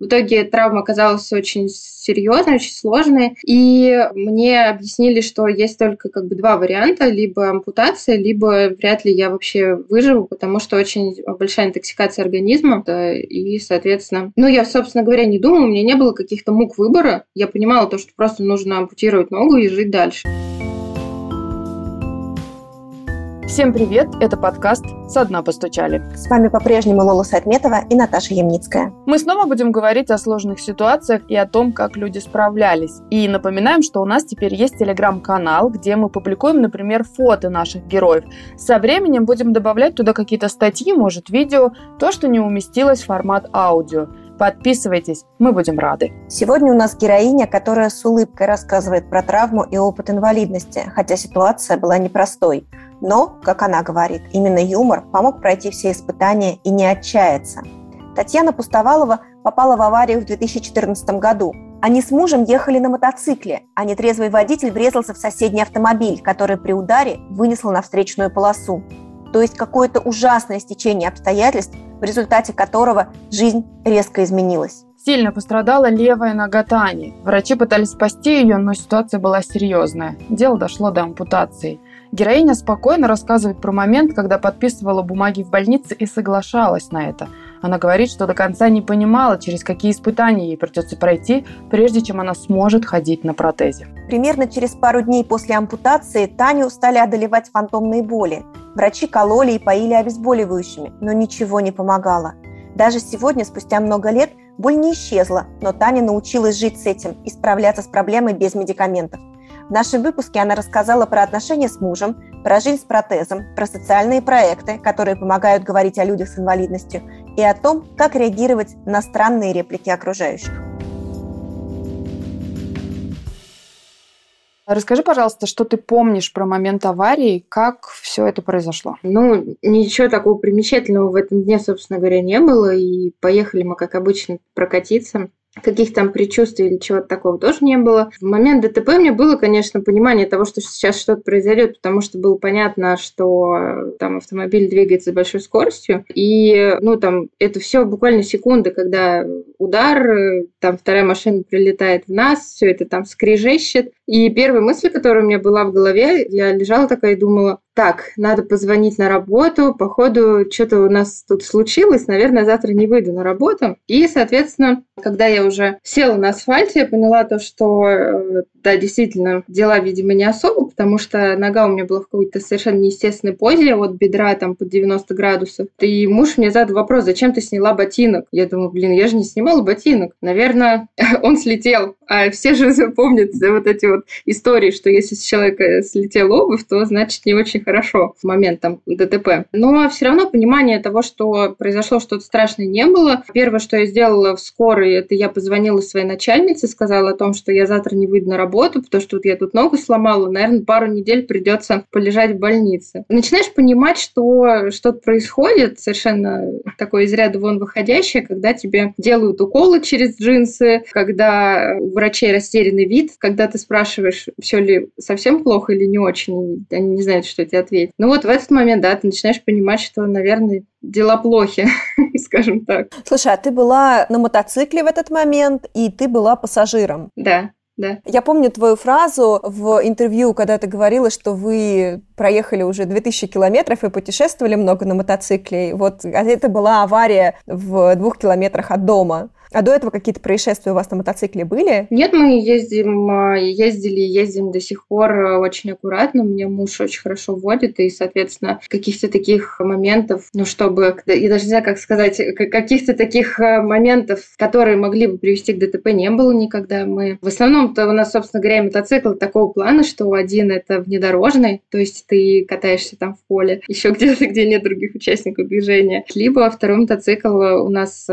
В итоге травма оказалась очень серьезной, очень сложной, и мне объяснили, что есть только как бы два варианта, либо ампутация, либо вряд ли я вообще выживу, потому что очень большая интоксикация организма, и, соответственно, ну, я, собственно говоря, не думала, у меня не было каких-то мук выбора, я понимала то, что просто нужно ампутировать ногу и жить дальше. Всем привет! Это подкаст «Со дна постучали». С вами по-прежнему Лола Сайтметова и Наташа Ямницкая. Мы снова будем говорить о сложных ситуациях и о том, как люди справлялись. И напоминаем, что у нас теперь есть телеграм-канал, где мы публикуем, например, фото наших героев. Со временем будем добавлять туда какие-то статьи, может, видео, то, что не уместилось в формат аудио. Подписывайтесь, мы будем рады. Сегодня у нас героиня, которая с улыбкой рассказывает про травму и опыт инвалидности, хотя ситуация была непростой. Но, как она говорит, именно юмор помог пройти все испытания и не отчаяться. Татьяна Пустовалова попала в аварию в 2014 году. Они с мужем ехали на мотоцикле, а нетрезвый водитель врезался в соседний автомобиль, который при ударе вынесло на встречную полосу. То есть какое-то ужасное стечение обстоятельств, в результате которого жизнь резко изменилась. Сильно пострадала левая нога Тани. Врачи пытались спасти ее, но ситуация была серьезная. Дело дошло до ампутации. Героиня спокойно рассказывает про момент, когда подписывала бумаги в больнице и соглашалась на это. Она говорит, что до конца не понимала, через какие испытания ей придется пройти, прежде чем она сможет ходить на протезе. Примерно через пару дней после ампутации Таню стали одолевать фантомные боли. Врачи кололи и поили обезболивающими, но ничего не помогало. Даже сегодня, спустя много лет, боль не исчезла, но Таня научилась жить с этим и справляться с проблемой без медикаментов. В нашем выпуске она рассказала про отношения с мужем, про жизнь с протезом, про социальные проекты, которые помогают говорить о людях с инвалидностью, и о том, как реагировать на странные реплики окружающих. Расскажи, пожалуйста, что ты помнишь про момент аварии, как все это произошло? Ну, ничего такого примечательного в этом дне, собственно говоря, не было. И поехали мы, как обычно, прокатиться каких там предчувствий или чего-то такого тоже не было. В момент ДТП мне было, конечно, понимание того, что сейчас что-то произойдет, потому что было понятно, что э, там автомобиль двигается с большой скоростью, и, ну, там, это все буквально секунды, когда удар, э, там вторая машина прилетает в нас, все это там скрежещет. И первая мысль, которая у меня была в голове, я лежала такая и думала, так, надо позвонить на работу, походу что-то у нас тут случилось, наверное, завтра не выйду на работу. И, соответственно, когда я уже села на асфальте, я поняла то, что, э, да, действительно, дела, видимо, не особо, потому что нога у меня была в какой-то совершенно неестественной позе, от бедра там под 90 градусов. И муж мне задал вопрос, зачем ты сняла ботинок? Я думаю, блин, я же не снимала ботинок. Наверное, он слетел. А все же помнят вот эти вот истории, что если с человека слетел обувь, то значит не очень хорошо в момент там ДТП. Но все равно понимания того, что произошло что-то страшное, не было. Первое, что я сделала в скорой, это я позвонила своей начальнице, сказала о том, что я завтра не выйду на работу, потому что вот я тут ногу сломала, наверное, пару недель придется полежать в больнице. Начинаешь понимать, что что-то происходит, совершенно такое из ряда вон выходящее, когда тебе делают уколы через джинсы, когда у врачей растерянный вид, когда ты спрашиваешь, все ли совсем плохо или не очень, они не знают, что тебе ответить. Ну вот в этот момент, да, ты начинаешь понимать, что, наверное, дела плохи, скажем так. Слушай, а ты была на мотоцикле в этот момент, и ты была пассажиром. Да. Да. Я помню твою фразу в интервью, когда ты говорила, что вы проехали уже 2000 километров и путешествовали много на мотоцикле. Вот а это была авария в двух километрах от дома. А до этого какие-то происшествия у вас на мотоцикле были? Нет, мы ездим, а, ездили, ездим до сих пор а, очень аккуратно. Мне муж очень хорошо водит, и, соответственно, каких-то таких моментов, ну, чтобы, я даже не знаю, как сказать, каких-то таких а, моментов, которые могли бы привести к ДТП, не было никогда. Мы в основном-то у нас, собственно говоря, мотоцикл такого плана, что один это внедорожный, то есть ты катаешься там в поле, еще где-то, где нет других участников движения. Либо второй мотоцикл у нас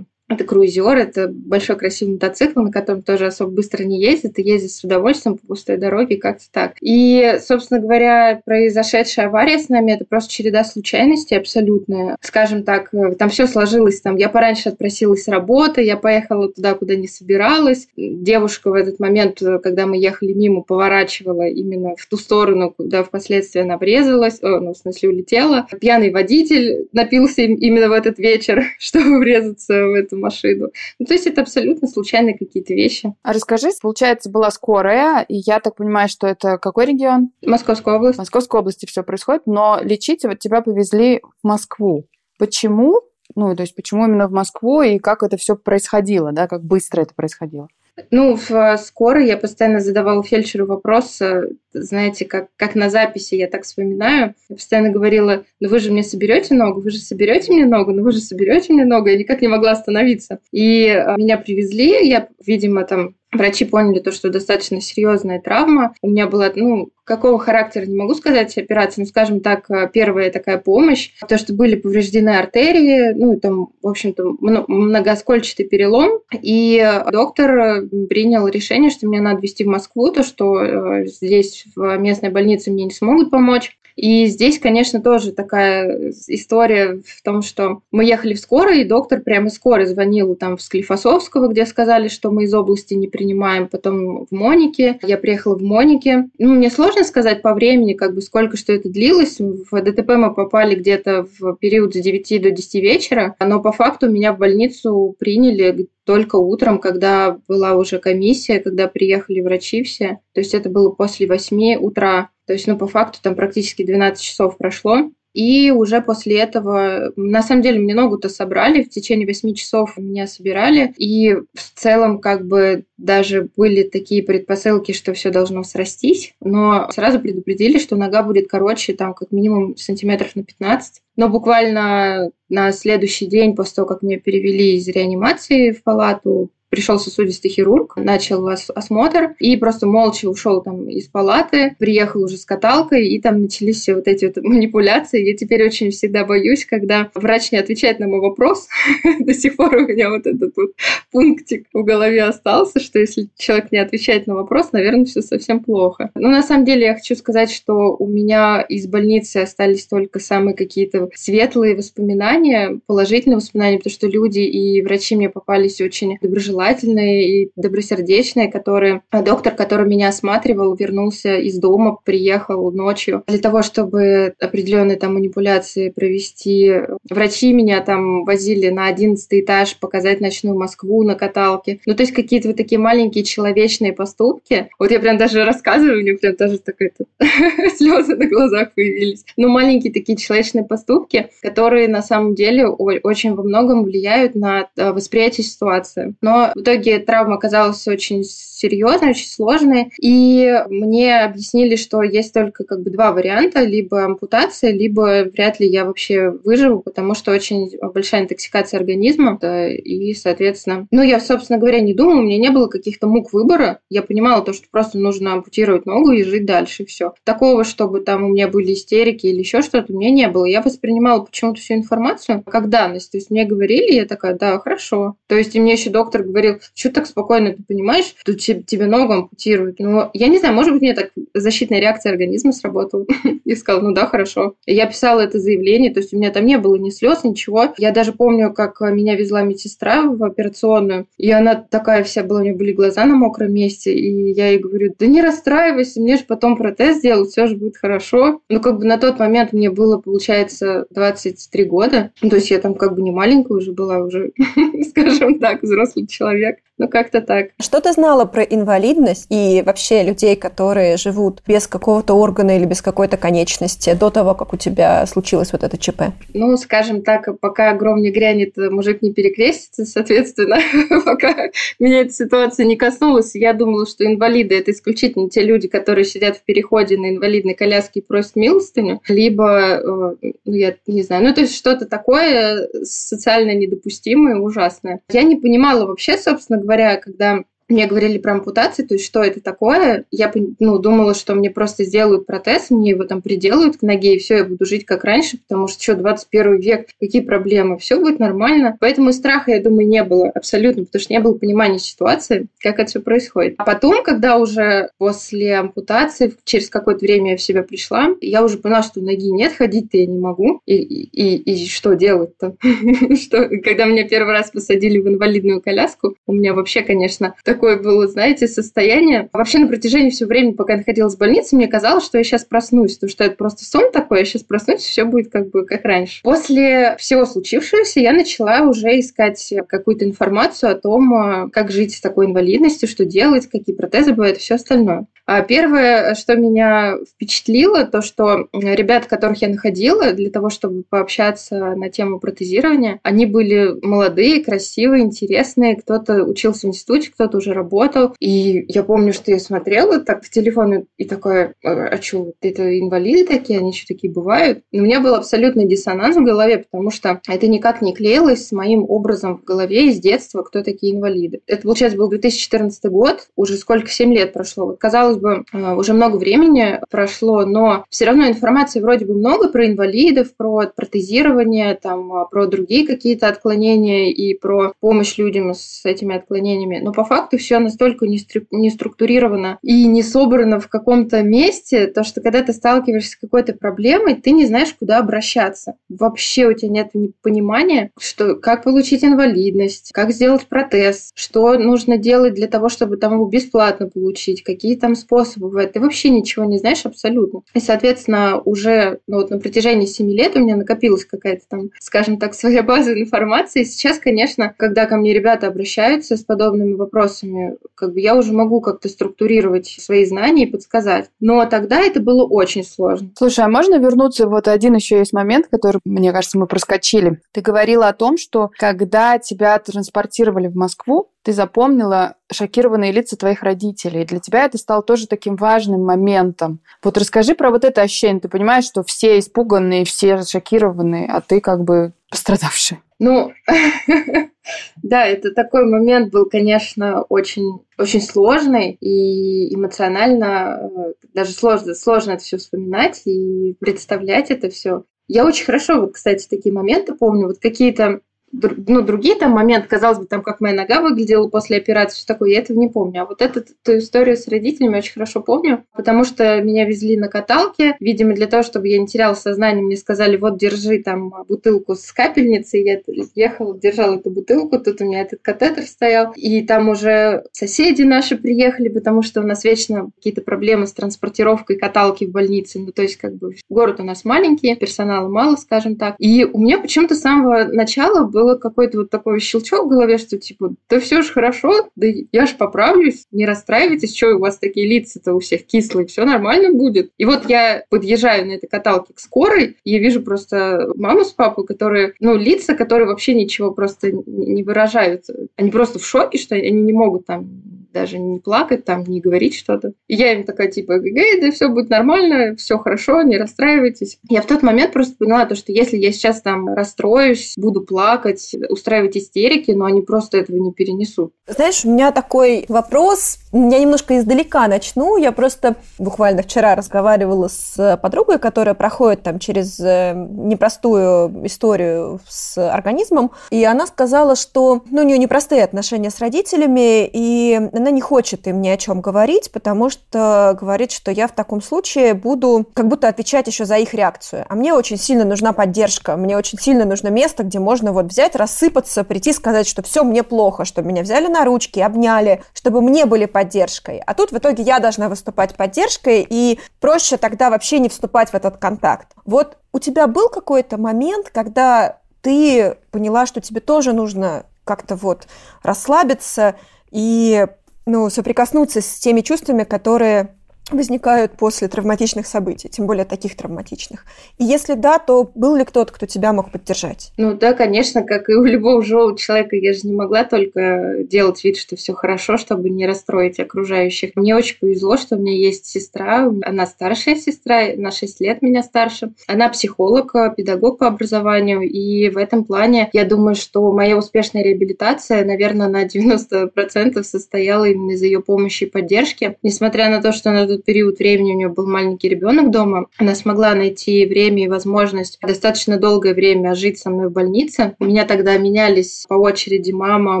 это круизер, это большой красивый мотоцикл, на котором тоже особо быстро не ездит, и ездит с удовольствием по пустой дороге, как-то так. И, собственно говоря, произошедшая авария с нами – это просто череда случайностей абсолютная. Скажем так, там все сложилось, там я пораньше отпросилась с работы, я поехала туда, куда не собиралась. Девушка в этот момент, когда мы ехали мимо, поворачивала именно в ту сторону, куда впоследствии она врезалась, о, ну, в смысле, улетела. Пьяный водитель напился именно в этот вечер, чтобы врезаться в эту машину. Ну, то есть это абсолютно случайные какие-то вещи. А расскажи, получается, была скорая, и я так понимаю, что это какой регион? Московская область. В Московской области все происходит, но лечить вот тебя повезли в Москву. Почему? Ну, то есть почему именно в Москву и как это все происходило, да, как быстро это происходило? Ну, в э, скорой я постоянно задавала фельдшеру вопрос, э, знаете, как, как на записи, я так вспоминаю. Я постоянно говорила, ну вы же мне соберете ногу, вы же соберете мне ногу, ну вы же соберете мне ногу. Я никак не могла остановиться. И э, меня привезли, я, видимо, там Врачи поняли то, что достаточно серьезная травма. У меня была, ну, какого характера, не могу сказать, операция, но, скажем так, первая такая помощь. То, что были повреждены артерии, ну, там, в общем-то, многоскольчатый перелом. И доктор принял решение, что мне надо везти в Москву, то, что э, здесь в местной больнице мне не смогут помочь. И здесь, конечно, тоже такая история в том, что мы ехали в скорой, и доктор прямо скоро звонил там в Склифосовского, где сказали, что мы из области не принимаем, потом в Монике. Я приехала в Монике. Ну, мне сложно сказать по времени, как бы сколько что это длилось. В ДТП мы попали где-то в период с 9 до 10 вечера, но по факту меня в больницу приняли только утром, когда была уже комиссия, когда приехали врачи все. То есть это было после 8 утра. То есть, ну, по факту там практически 12 часов прошло. И уже после этого, на самом деле, мне ногу-то собрали, в течение 8 часов меня собирали. И в целом, как бы, даже были такие предпосылки, что все должно срастись. Но сразу предупредили, что нога будет короче, там, как минимум сантиметров на 15. Но буквально на следующий день, после того, как меня перевели из реанимации в палату, пришел сосудистый хирург, начал осмотр и просто молча ушел там из палаты, приехал уже с каталкой, и там начались все вот эти вот манипуляции. Я теперь очень всегда боюсь, когда врач не отвечает на мой вопрос. До сих пор у меня вот этот вот пунктик в голове остался, что если человек не отвечает на вопрос, наверное, все совсем плохо. Но на самом деле я хочу сказать, что у меня из больницы остались только самые какие-то светлые воспоминания, положительные воспоминания, потому что люди и врачи мне попались очень доброжелательные доброжелательные и добросердечные, которые а доктор, который меня осматривал, вернулся из дома, приехал ночью для того, чтобы определенные там манипуляции провести. Врачи меня там возили на одиннадцатый этаж показать ночную Москву на каталке. Ну, то есть какие-то вот такие маленькие человечные поступки. Вот я прям даже рассказываю, у меня прям даже такая слезы на глазах появились. Ну, маленькие такие человечные поступки, которые на самом деле очень во многом влияют на а, восприятие ситуации. Но в итоге травма оказалась очень серьезной, очень сложной. И мне объяснили, что есть только как бы два варианта. Либо ампутация, либо вряд ли я вообще выживу, потому что очень большая интоксикация организма. И, соответственно, ну, я, собственно говоря, не думала, у меня не было каких-то мук выбора. Я понимала то, что просто нужно ампутировать ногу и жить дальше, все. Такого, чтобы там у меня были истерики или еще что-то, у меня не было. Я воспринимала почему-то всю информацию как данность. То есть мне говорили, я такая, да, хорошо. То есть и мне еще доктор говорил, говорил, что так спокойно, ты понимаешь, тут тебе ногу ампутируют. Ну, я не знаю, может быть, мне так защитная реакция организма сработала. И сказал, ну да, хорошо. Я писала это заявление, то есть у меня там не было ни слез, ничего. Я даже помню, как меня везла медсестра в операционную, и она такая вся была, у нее были глаза на мокром месте, и я ей говорю, да не расстраивайся, мне же потом протез сделают, все же будет хорошо. Ну, как бы на тот момент мне было, получается, 23 года, то есть я там как бы не маленькая уже была, уже, скажем так, взрослый человек человек. Ну, как-то так. Что ты знала про инвалидность и вообще людей, которые живут без какого-то органа или без какой-то конечности до того, как у тебя случилось вот это ЧП? Ну, скажем так, пока гром не грянет, мужик не перекрестится, соответственно, пока меня эта ситуация не коснулась, я думала, что инвалиды – это исключительно те люди, которые сидят в переходе на инвалидной коляске и просят милостыню, либо, э, ну, я не знаю, ну, то есть что-то такое социально недопустимое, ужасное. Я не понимала вообще, собственно говоря, когда мне говорили про ампутацию, то есть что это такое. Я ну, думала, что мне просто сделают протез, мне его там приделают к ноге, и все, я буду жить как раньше, потому что что, 21 век, какие проблемы, все будет нормально. Поэтому страха, я думаю, не было абсолютно, потому что не было понимания ситуации, как это все происходит. А потом, когда уже после ампутации, через какое-то время я в себя пришла, я уже поняла, что ноги нет, ходить-то я не могу. И, и, и что делать-то? когда меня первый раз посадили в инвалидную коляску, у меня вообще, конечно, так такое было, знаете, состояние. Вообще на протяжении всего времени, пока я находилась в больнице, мне казалось, что я сейчас проснусь, потому что это просто сон такой, я сейчас проснусь, все будет как бы как раньше. После всего случившегося я начала уже искать какую-то информацию о том, как жить с такой инвалидностью, что делать, какие протезы бывают все остальное. А первое, что меня впечатлило, то, что ребята, которых я находила для того, чтобы пообщаться на тему протезирования, они были молодые, красивые, интересные. Кто-то учился в институте, кто-то уже работал. И я помню, что я смотрела так в телефон и такая, а, а что, это инвалиды такие, они еще такие бывают? И у меня был абсолютный диссонанс в голове, потому что это никак не клеилось с моим образом в голове из детства, кто такие инвалиды. Это, получается, был 2014 год, уже сколько, 7 лет прошло. Вот, казалось бы, э, уже много времени прошло, но все равно информации вроде бы много про инвалидов, про протезирование, там, а, про другие какие-то отклонения и про помощь людям с этими отклонениями. Но по факту все настолько не, не структурировано и не собрано в каком-то месте, то, что когда ты сталкиваешься с какой-то проблемой, ты не знаешь, куда обращаться. Вообще у тебя нет понимания, что, как получить инвалидность, как сделать протез, что нужно делать для того, чтобы там его бесплатно получить, какие там способы бывают. Ты вообще ничего не знаешь абсолютно. И, соответственно, уже ну, вот на протяжении 7 лет у меня накопилась какая-то там, скажем так, своя база информации. Сейчас, конечно, когда ко мне ребята обращаются с подобными вопросами, как бы я уже могу как-то структурировать свои знания и подсказать. Но тогда это было очень сложно. Слушай, а можно вернуться? Вот один еще есть момент, который, мне кажется, мы проскочили. Ты говорила о том, что когда тебя транспортировали в Москву, ты запомнила шокированные лица твоих родителей. Для тебя это стало тоже таким важным моментом. Вот расскажи про вот это ощущение. Ты понимаешь, что все испуганные, все шокированные, а ты как бы пострадавший. Ну, да, это такой момент был, конечно, очень, очень сложный и эмоционально э, даже сложно, сложно это все вспоминать и представлять это все. Я очень хорошо, вот, кстати, такие моменты помню, вот какие-то ну, другие там моменты, казалось бы, там, как моя нога выглядела после операции, все такое, я этого не помню. А вот эту, эту историю с родителями очень хорошо помню, потому что меня везли на каталке, видимо, для того, чтобы я не теряла сознание, мне сказали, вот, держи там бутылку с капельницей, я ехала, держала эту бутылку, тут у меня этот катетер стоял, и там уже соседи наши приехали, потому что у нас вечно какие-то проблемы с транспортировкой каталки в больнице, ну, то есть, как бы, город у нас маленький, персонала мало, скажем так, и у меня почему-то с самого начала было какой-то вот такой щелчок в голове, что типа, да все же хорошо, да я же поправлюсь, не расстраивайтесь, что у вас такие лица-то у всех кислые, все нормально будет. И вот я подъезжаю на этой каталке к скорой, и вижу просто маму с папой, которые, ну, лица, которые вообще ничего просто не выражают. Они просто в шоке, что они не могут там даже не плакать, там, не говорить что-то. И я им такая, типа, эй, да все будет нормально, все хорошо, не расстраивайтесь. Я в тот момент просто поняла то, что если я сейчас там расстроюсь, буду плакать, устраивать истерики, но они просто этого не перенесут. Знаешь, у меня такой вопрос, я немножко издалека начну. Я просто буквально вчера разговаривала с подругой, которая проходит там через э, непростую историю с организмом, и она сказала, что ну, у нее непростые отношения с родителями, и она не хочет им ни о чем говорить, потому что говорит, что я в таком случае буду как будто отвечать еще за их реакцию. А мне очень сильно нужна поддержка, мне очень сильно нужно место, где можно вот взять, рассыпаться, прийти, сказать, что все мне плохо, чтобы меня взяли на ручки, обняли, чтобы мне были поддержкой. А тут в итоге я должна выступать поддержкой, и проще тогда вообще не вступать в этот контакт. Вот у тебя был какой-то момент, когда ты поняла, что тебе тоже нужно как-то вот расслабиться и ну, соприкоснуться с теми чувствами, которые возникают после травматичных событий, тем более таких травматичных? И если да, то был ли кто-то, кто тебя мог поддержать? Ну да, конечно, как и у любого живого человека, я же не могла только делать вид, что все хорошо, чтобы не расстроить окружающих. Мне очень повезло, что у меня есть сестра, она старшая сестра, на 6 лет меня старше. Она психолог, педагог по образованию, и в этом плане я думаю, что моя успешная реабилитация, наверное, на 90% состояла именно из ее помощи и поддержки. Несмотря на то, что она тут тот период времени у нее был маленький ребенок дома. Она смогла найти время и возможность достаточно долгое время жить со мной в больнице. У меня тогда менялись по очереди мама,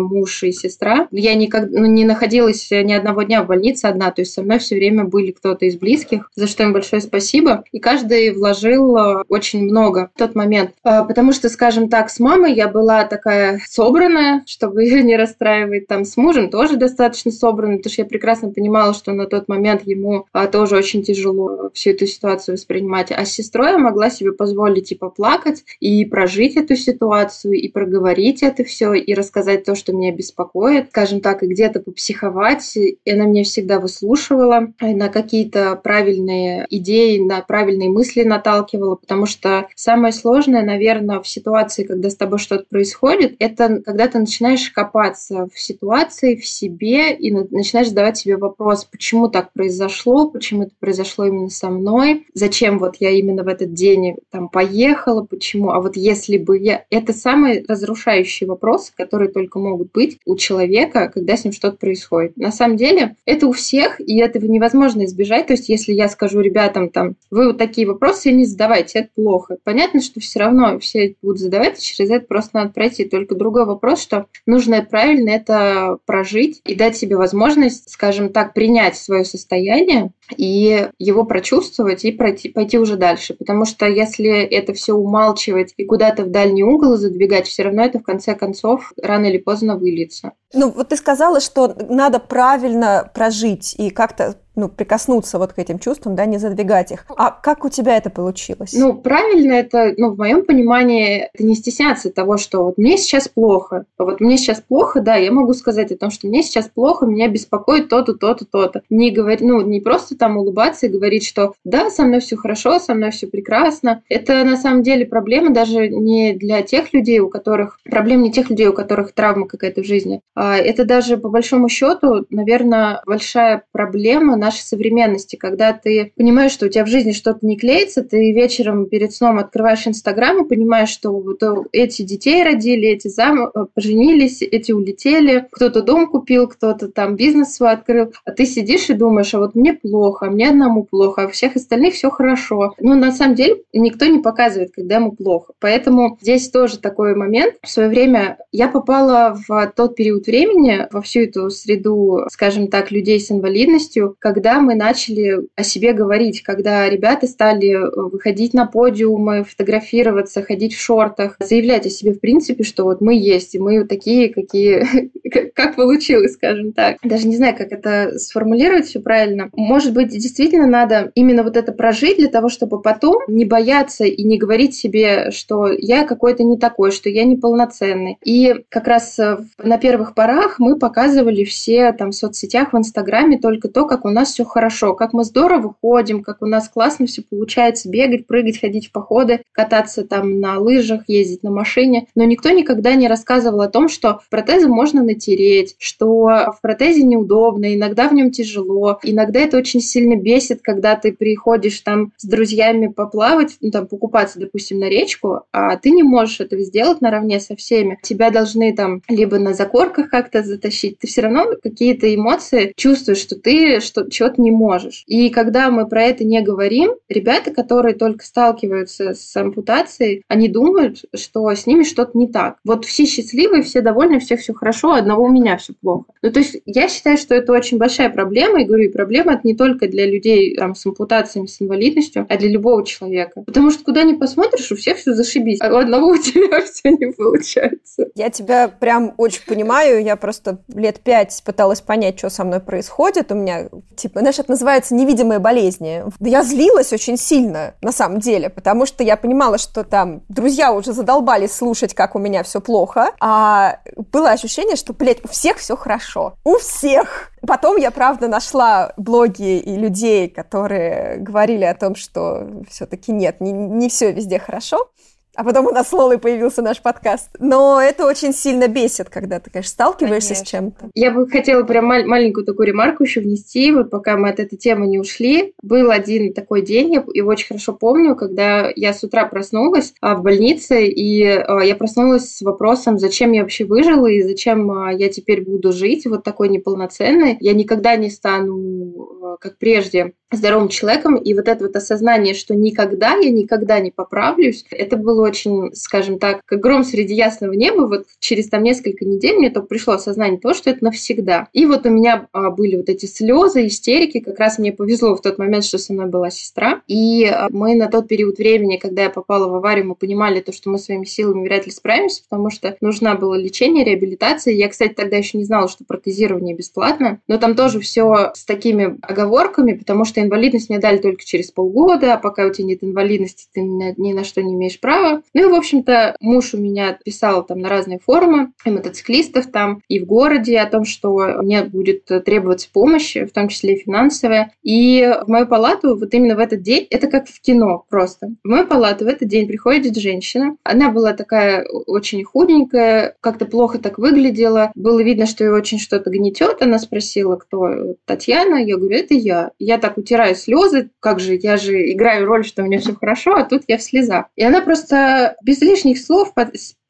муж и сестра. Я никогда ну, не находилась ни одного дня в больнице одна, то есть со мной все время были кто-то из близких, за что им большое спасибо. И каждый вложил э, очень много в тот момент. Э, потому что, скажем так, с мамой я была такая собранная, чтобы ее не расстраивать. Там с мужем тоже достаточно собранная, потому что я прекрасно понимала, что на тот момент ему а, тоже очень тяжело всю эту ситуацию воспринимать. А с сестрой я могла себе позволить и поплакать, и прожить эту ситуацию, и проговорить это все, и рассказать то, что меня беспокоит, скажем так, и где-то попсиховать. И она меня всегда выслушивала, на какие-то правильные идеи, на правильные мысли наталкивала, потому что самое сложное, наверное, в ситуации, когда с тобой что-то происходит, это когда ты начинаешь копаться в ситуации, в себе, и начинаешь задавать себе вопрос, почему так произошло, почему это произошло именно со мной, зачем вот я именно в этот день там поехала, почему, а вот если бы я... Это самый разрушающий вопрос, которые только могут быть у человека, когда с ним что-то происходит. На самом деле, это у всех, и этого невозможно избежать. То есть, если я скажу ребятам, там, вы вот такие вопросы не задавайте, это плохо. Понятно, что все равно все будут задавать, и через это просто надо пройти. Только другой вопрос, что нужно правильно это прожить и дать себе возможность, скажем так, принять свое состояние и его прочувствовать и пройти, пойти уже дальше. Потому что если это все умалчивать и куда-то в дальний угол задвигать, все равно это в конце концов рано или поздно выльется. Ну, вот ты сказала, что надо правильно прожить и как-то ну, прикоснуться вот к этим чувствам, да, не задвигать их. А как у тебя это получилось? Ну, правильно это, ну, в моем понимании, это не стесняться того, что вот мне сейчас плохо. Вот мне сейчас плохо, да, я могу сказать о том, что мне сейчас плохо, меня беспокоит то-то, то-то, то-то. Не говорить, ну, не просто там улыбаться и говорить, что да, со мной все хорошо, со мной все прекрасно. Это на самом деле проблема даже не для тех людей, у которых, проблем не тех людей, у которых травма какая-то в жизни. А это даже по большому счету, наверное, большая проблема нашей современности, когда ты понимаешь, что у тебя в жизни что-то не клеится, ты вечером перед сном открываешь Инстаграм и понимаешь, что вот эти детей родили, эти зам... Э, поженились, эти улетели, кто-то дом купил, кто-то там бизнес свой открыл, а ты сидишь и думаешь, а вот мне плохо, а мне одному плохо, а у всех остальных все хорошо. Но на самом деле никто не показывает, когда ему плохо. Поэтому здесь тоже такой момент. В свое время я попала в тот период времени, во всю эту среду, скажем так, людей с инвалидностью, когда мы начали о себе говорить, когда ребята стали э, выходить на подиумы, фотографироваться, ходить в шортах, заявлять о себе в принципе, что вот мы есть, и мы такие, какие, как получилось, скажем так. Даже не знаю, как это сформулировать все правильно. Может быть, действительно надо именно вот это прожить для того, чтобы потом не бояться и не говорить себе, что я какой-то не такой, что я неполноценный. И как раз э, на первых порах мы показывали все там в соцсетях, в Инстаграме только то, как у нас все хорошо, как мы здорово ходим, как у нас классно все получается бегать, прыгать, ходить в походы, кататься там на лыжах, ездить на машине. Но никто никогда не рассказывал о том, что протезы можно натереть, что в протезе неудобно, иногда в нем тяжело, иногда это очень сильно бесит, когда ты приходишь там с друзьями поплавать, ну там покупаться, допустим, на речку, а ты не можешь этого сделать наравне со всеми. Тебя должны там либо на закорках как-то затащить, ты все равно какие-то эмоции чувствуешь, что ты что чего-то не можешь. И когда мы про это не говорим, ребята, которые только сталкиваются с ампутацией, они думают, что с ними что-то не так. Вот все счастливые, все довольны, всех все хорошо, одного у меня все плохо. Ну, то есть я считаю, что это очень большая проблема, и говорю, и проблема это не только для людей там, с ампутациями, с инвалидностью, а для любого человека. Потому что куда ни посмотришь, у всех все зашибись, а у одного у тебя все не получается. Я тебя прям очень понимаю, я просто лет пять пыталась понять, что со мной происходит. У меня типа, знаешь, это называется невидимые болезни. Я злилась очень сильно, на самом деле, потому что я понимала, что там друзья уже задолбались слушать, как у меня все плохо, а было ощущение, что, блядь, у всех все хорошо. У всех! Потом я, правда, нашла блоги и людей, которые говорили о том, что все-таки нет, не, не все везде хорошо. А потом у нас с Лолой появился наш подкаст. Но это очень сильно бесит, когда ты, конечно, сталкиваешься конечно. с чем-то. Я бы хотела прям мал- маленькую такую ремарку еще внести, вот пока мы от этой темы не ушли. Был один такой день, я его очень хорошо помню, когда я с утра проснулась а, в больнице, и а, я проснулась с вопросом, зачем я вообще выжила и зачем а, я теперь буду жить вот такой неполноценной. Я никогда не стану как прежде, здоровым человеком, и вот это вот осознание, что никогда я никогда не поправлюсь, это было очень, скажем так, гром среди ясного неба, вот через там несколько недель мне только пришло осознание того, что это навсегда. И вот у меня а, были вот эти слезы, истерики, как раз мне повезло в тот момент, что со мной была сестра, и а, мы на тот период времени, когда я попала в аварию, мы понимали то, что мы своими силами вряд ли справимся, потому что нужна была лечение, реабилитация. Я, кстати, тогда еще не знала, что протезирование бесплатно, но там тоже все с такими оговорками, потому что инвалидность мне дали только через полгода, а пока у тебя нет инвалидности, ты ни на что не имеешь права. Ну и, в общем-то, муж у меня писал там на разные форумы, и мотоциклистов там, и в городе о том, что мне будет требоваться помощь, в том числе и финансовая. И в мою палату вот именно в этот день, это как в кино просто. В мою палату в этот день приходит женщина. Она была такая очень худенькая, как-то плохо так выглядела. Было видно, что ее очень что-то гнетет. Она спросила, кто Татьяна. Я говорю, это я. Я так утираю слезы. Как же, я же играю роль, что у меня все хорошо, а тут я в слезах. И она просто без лишних слов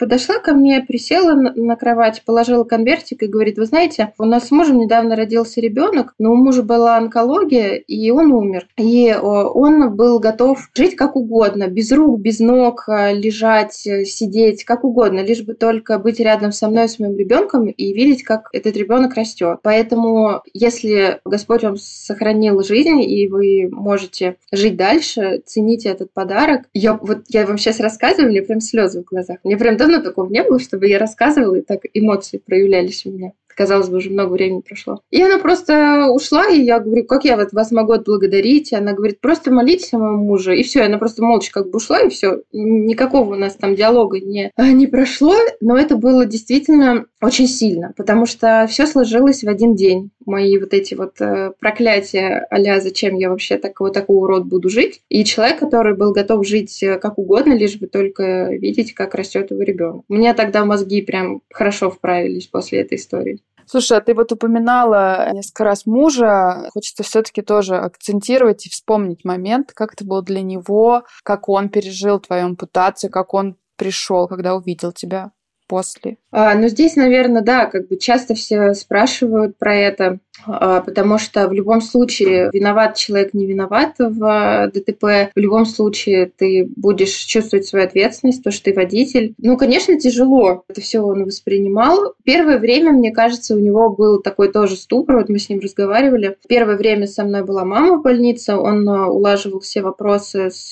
подошла ко мне, присела на кровать, положила конвертик и говорит, вы знаете, у нас с мужем недавно родился ребенок, но у мужа была онкология, и он умер. И он был готов жить как угодно, без рук, без ног, а, лежать, э, сидеть, как угодно, лишь бы только быть рядом со мной, с моим ребенком и видеть, как этот ребенок растет. Поэтому, если Господь вам сохранил жизнь, и вы можете жить дальше, цените этот подарок. Я вот я вам сейчас рассказываю, мне прям слезы в глазах. Мне прям давно такого не было, чтобы я рассказывала, и так эмоции проявлялись у меня казалось бы, уже много времени прошло. И она просто ушла, и я говорю, как я вот вас могу отблагодарить? И она говорит, просто молитесь о моем муже. И все, она просто молча как бы ушла, и все. Никакого у нас там диалога не, не прошло, но это было действительно очень сильно, потому что все сложилось в один день. Мои вот эти вот э, проклятия а зачем я вообще такого, такой урод буду жить. И человек, который был готов жить э, как угодно, лишь бы только видеть, как растет его ребенок. У меня тогда мозги прям хорошо вправились после этой истории. Слушай, а ты вот упоминала несколько раз мужа. Хочется все-таки тоже акцентировать и вспомнить момент, как это было для него, как он пережил твою ампутацию, как он пришел, когда увидел тебя после. А, ну, здесь, наверное, да, как бы часто все спрашивают про это. А, потому что в любом случае виноват человек не виноват в а, ДТП. В любом случае ты будешь чувствовать свою ответственность, то, что ты водитель. Ну, конечно, тяжело. Это все он воспринимал. Первое время, мне кажется, у него был такой тоже ступор. Вот мы с ним разговаривали. Первое время со мной была мама в больнице. Он а, улаживал все вопросы с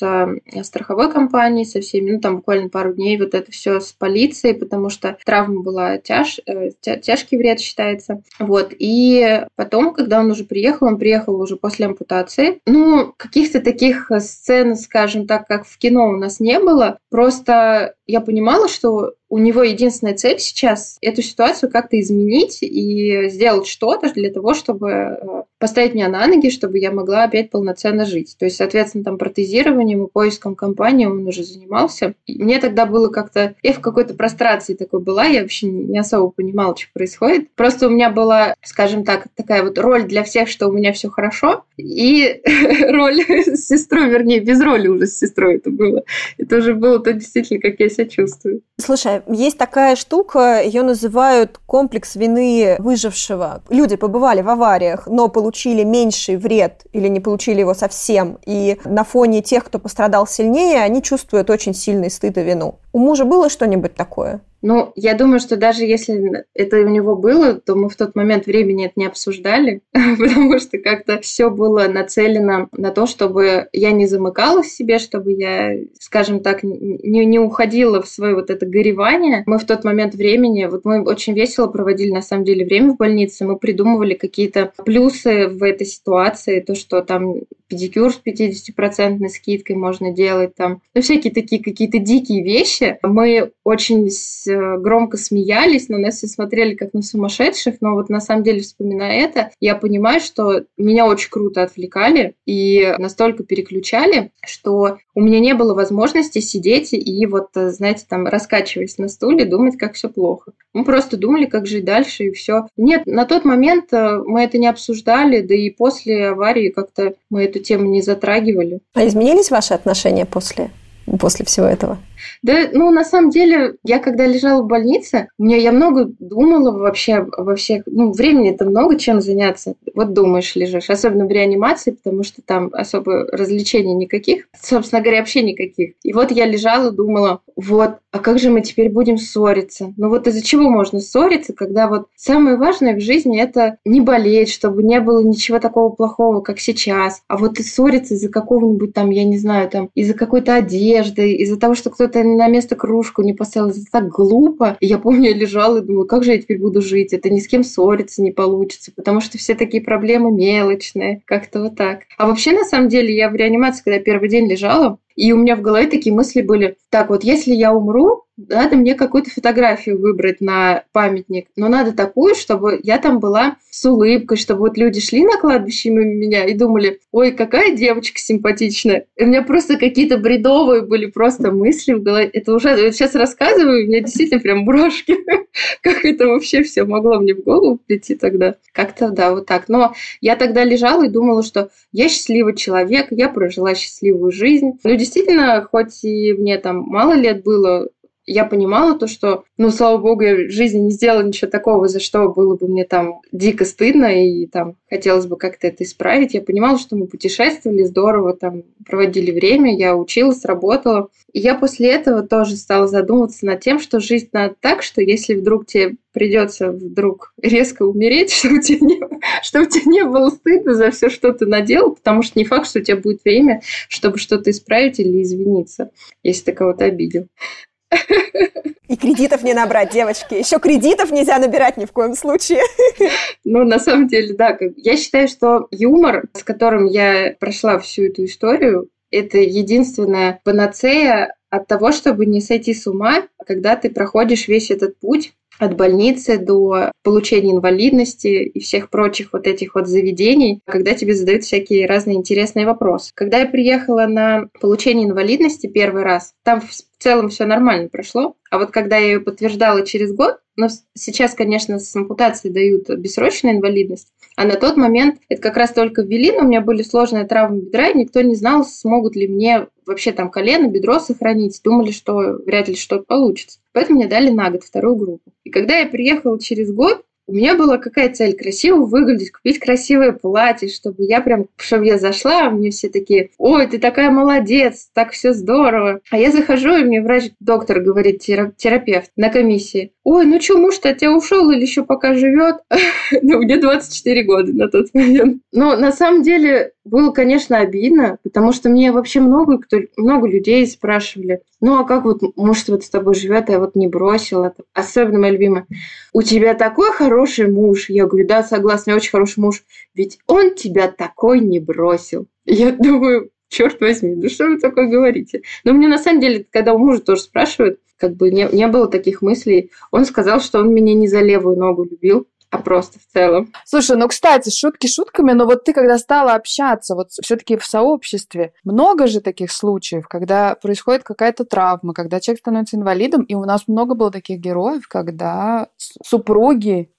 страховой компанией, со всеми. Ну, там буквально пару дней вот это все с полицией, потому что травма была тяж, э, тяжкий вред считается. Вот. И Потом, когда он уже приехал, он приехал уже после ампутации. Ну, каких-то таких сцен, скажем так, как в кино у нас не было. Просто я понимала, что у него единственная цель сейчас эту ситуацию как-то изменить и сделать что-то для того, чтобы э, поставить меня на ноги, чтобы я могла опять полноценно жить. То есть, соответственно, там протезированием и поиском компании он уже занимался. И мне тогда было как-то... Я в какой-то прострации такой была, я вообще не особо понимала, что происходит. Просто у меня была, скажем так, такая вот роль для всех, что у меня все хорошо, и роль с сестрой, вернее, без роли уже с сестрой это было. Это уже было то действительно, как я себя чувствую. Слушай, есть такая штука, ее называют комплекс вины выжившего. Люди побывали в авариях, но получили меньший вред или не получили его совсем. И на фоне тех, кто пострадал сильнее, они чувствуют очень сильный стыд и вину. У мужа было что-нибудь такое? Ну, я думаю, что даже если это у него было, то мы в тот момент времени это не обсуждали, потому что как-то все было нацелено на то, чтобы я не замыкалась в себе, чтобы я, скажем так, не, не уходила в свое вот это горевание. Мы в тот момент времени, вот мы очень весело проводили на самом деле время в больнице, мы придумывали какие-то плюсы в этой ситуации, то, что там педикюр с 50% скидкой можно делать, там, ну, всякие такие какие-то дикие вещи. Мы очень Э, громко смеялись, на нас все смотрели как на сумасшедших, но вот на самом деле, вспоминая это, я понимаю, что меня очень круто отвлекали и настолько переключали, что у меня не было возможности сидеть и вот, э, знаете, там раскачиваясь на стуле, думать, как все плохо. Мы просто думали, как жить дальше и все. Нет, на тот момент э, мы это не обсуждали, да и после аварии как-то мы эту тему не затрагивали. А изменились ваши отношения после, после всего этого? Да, ну, на самом деле, я когда лежала в больнице, мне я много думала вообще во всех... Ну, времени-то много чем заняться. Вот думаешь, лежишь. Особенно в реанимации, потому что там особо развлечений никаких. Собственно говоря, вообще никаких. И вот я лежала, думала, вот, а как же мы теперь будем ссориться? Ну вот из-за чего можно ссориться, когда вот самое важное в жизни это не болеть, чтобы не было ничего такого плохого, как сейчас. А вот ссориться из-за какого-нибудь там, я не знаю, там, из-за какой-то одежды, из-за того, что кто-то на место кружку не поставил. Это так глупо. И я помню, я лежала и думала, как же я теперь буду жить? Это ни с кем ссориться не получится, потому что все такие проблемы мелочные. Как-то вот так. А вообще, на самом деле, я в реанимации, когда первый день лежала, и у меня в голове такие мысли были, так вот, если я умру, надо мне какую-то фотографию выбрать на памятник, но надо такую, чтобы я там была с улыбкой, чтобы вот люди шли на кладбище мимо меня и думали, ой, какая девочка симпатичная. И у меня просто какие-то бредовые были просто мысли в голове. Это уже, вот сейчас рассказываю, у меня действительно прям брошки. Как это вообще все могло мне в голову прийти тогда? Как-то, да, вот так. Но я тогда лежала и думала, что я счастливый человек, я прожила счастливую жизнь. Ну, действительно, хоть и мне там мало лет было, я понимала то, что, ну, слава богу, я в жизни не сделала ничего такого, за что было бы мне там дико стыдно, и там хотелось бы как-то это исправить. Я понимала, что мы путешествовали здорово, там проводили время, я училась, работала. И я после этого тоже стала задумываться над тем, что жизнь надо так, что если вдруг тебе придется вдруг резко умереть, чтобы тебе не, чтобы тебе не было стыдно за все, что ты наделал, потому что не факт, что у тебя будет время, чтобы что-то исправить или извиниться, если ты кого-то обидел. И кредитов не набрать, девочки. Еще кредитов нельзя набирать ни в коем случае. Ну, на самом деле, да. Я считаю, что юмор, с которым я прошла всю эту историю, это единственная панацея от того, чтобы не сойти с ума, когда ты проходишь весь этот путь от больницы до получения инвалидности и всех прочих вот этих вот заведений, когда тебе задают всякие разные интересные вопросы. Когда я приехала на получение инвалидности первый раз, там в целом все нормально прошло, а вот когда я ее подтверждала через год, но сейчас, конечно, с ампутацией дают бессрочную инвалидность, а на тот момент это как раз только ввели, но у меня были сложные травмы бедра, и никто не знал, смогут ли мне вообще там колено, бедро сохранить. Думали, что вряд ли что-то получится. Поэтому мне дали на год вторую группу. И когда я приехала через год, у меня была какая цель? Красиво выглядеть, купить красивое платье, чтобы я прям, чтобы я зашла, а мне все такие, ой, ты такая молодец, так все здорово. А я захожу, и мне врач, доктор говорит, терапевт на комиссии, ой, ну что, муж-то от тебя ушел или еще пока живет? ну, мне 24 года на тот момент. Но на самом деле было, конечно, обидно, потому что мне вообще много, кто, много людей спрашивали, ну а как вот муж вот с тобой живет, а я вот не бросила. Особенно моя любимая. У тебя такой хороший муж. Я говорю, да, согласна, очень хороший муж. Ведь он тебя такой не бросил. Я думаю, черт возьми, да что вы такое говорите? Но мне на самом деле, когда у мужа тоже спрашивают, как бы не, не было таких мыслей. Он сказал, что он меня не за левую ногу любил, а просто в целом. Слушай, ну, кстати, шутки шутками, но вот ты, когда стала общаться, вот все-таки в сообществе, много же таких случаев, когда происходит какая-то травма, когда человек становится инвалидом, и у нас много было таких героев, когда супруги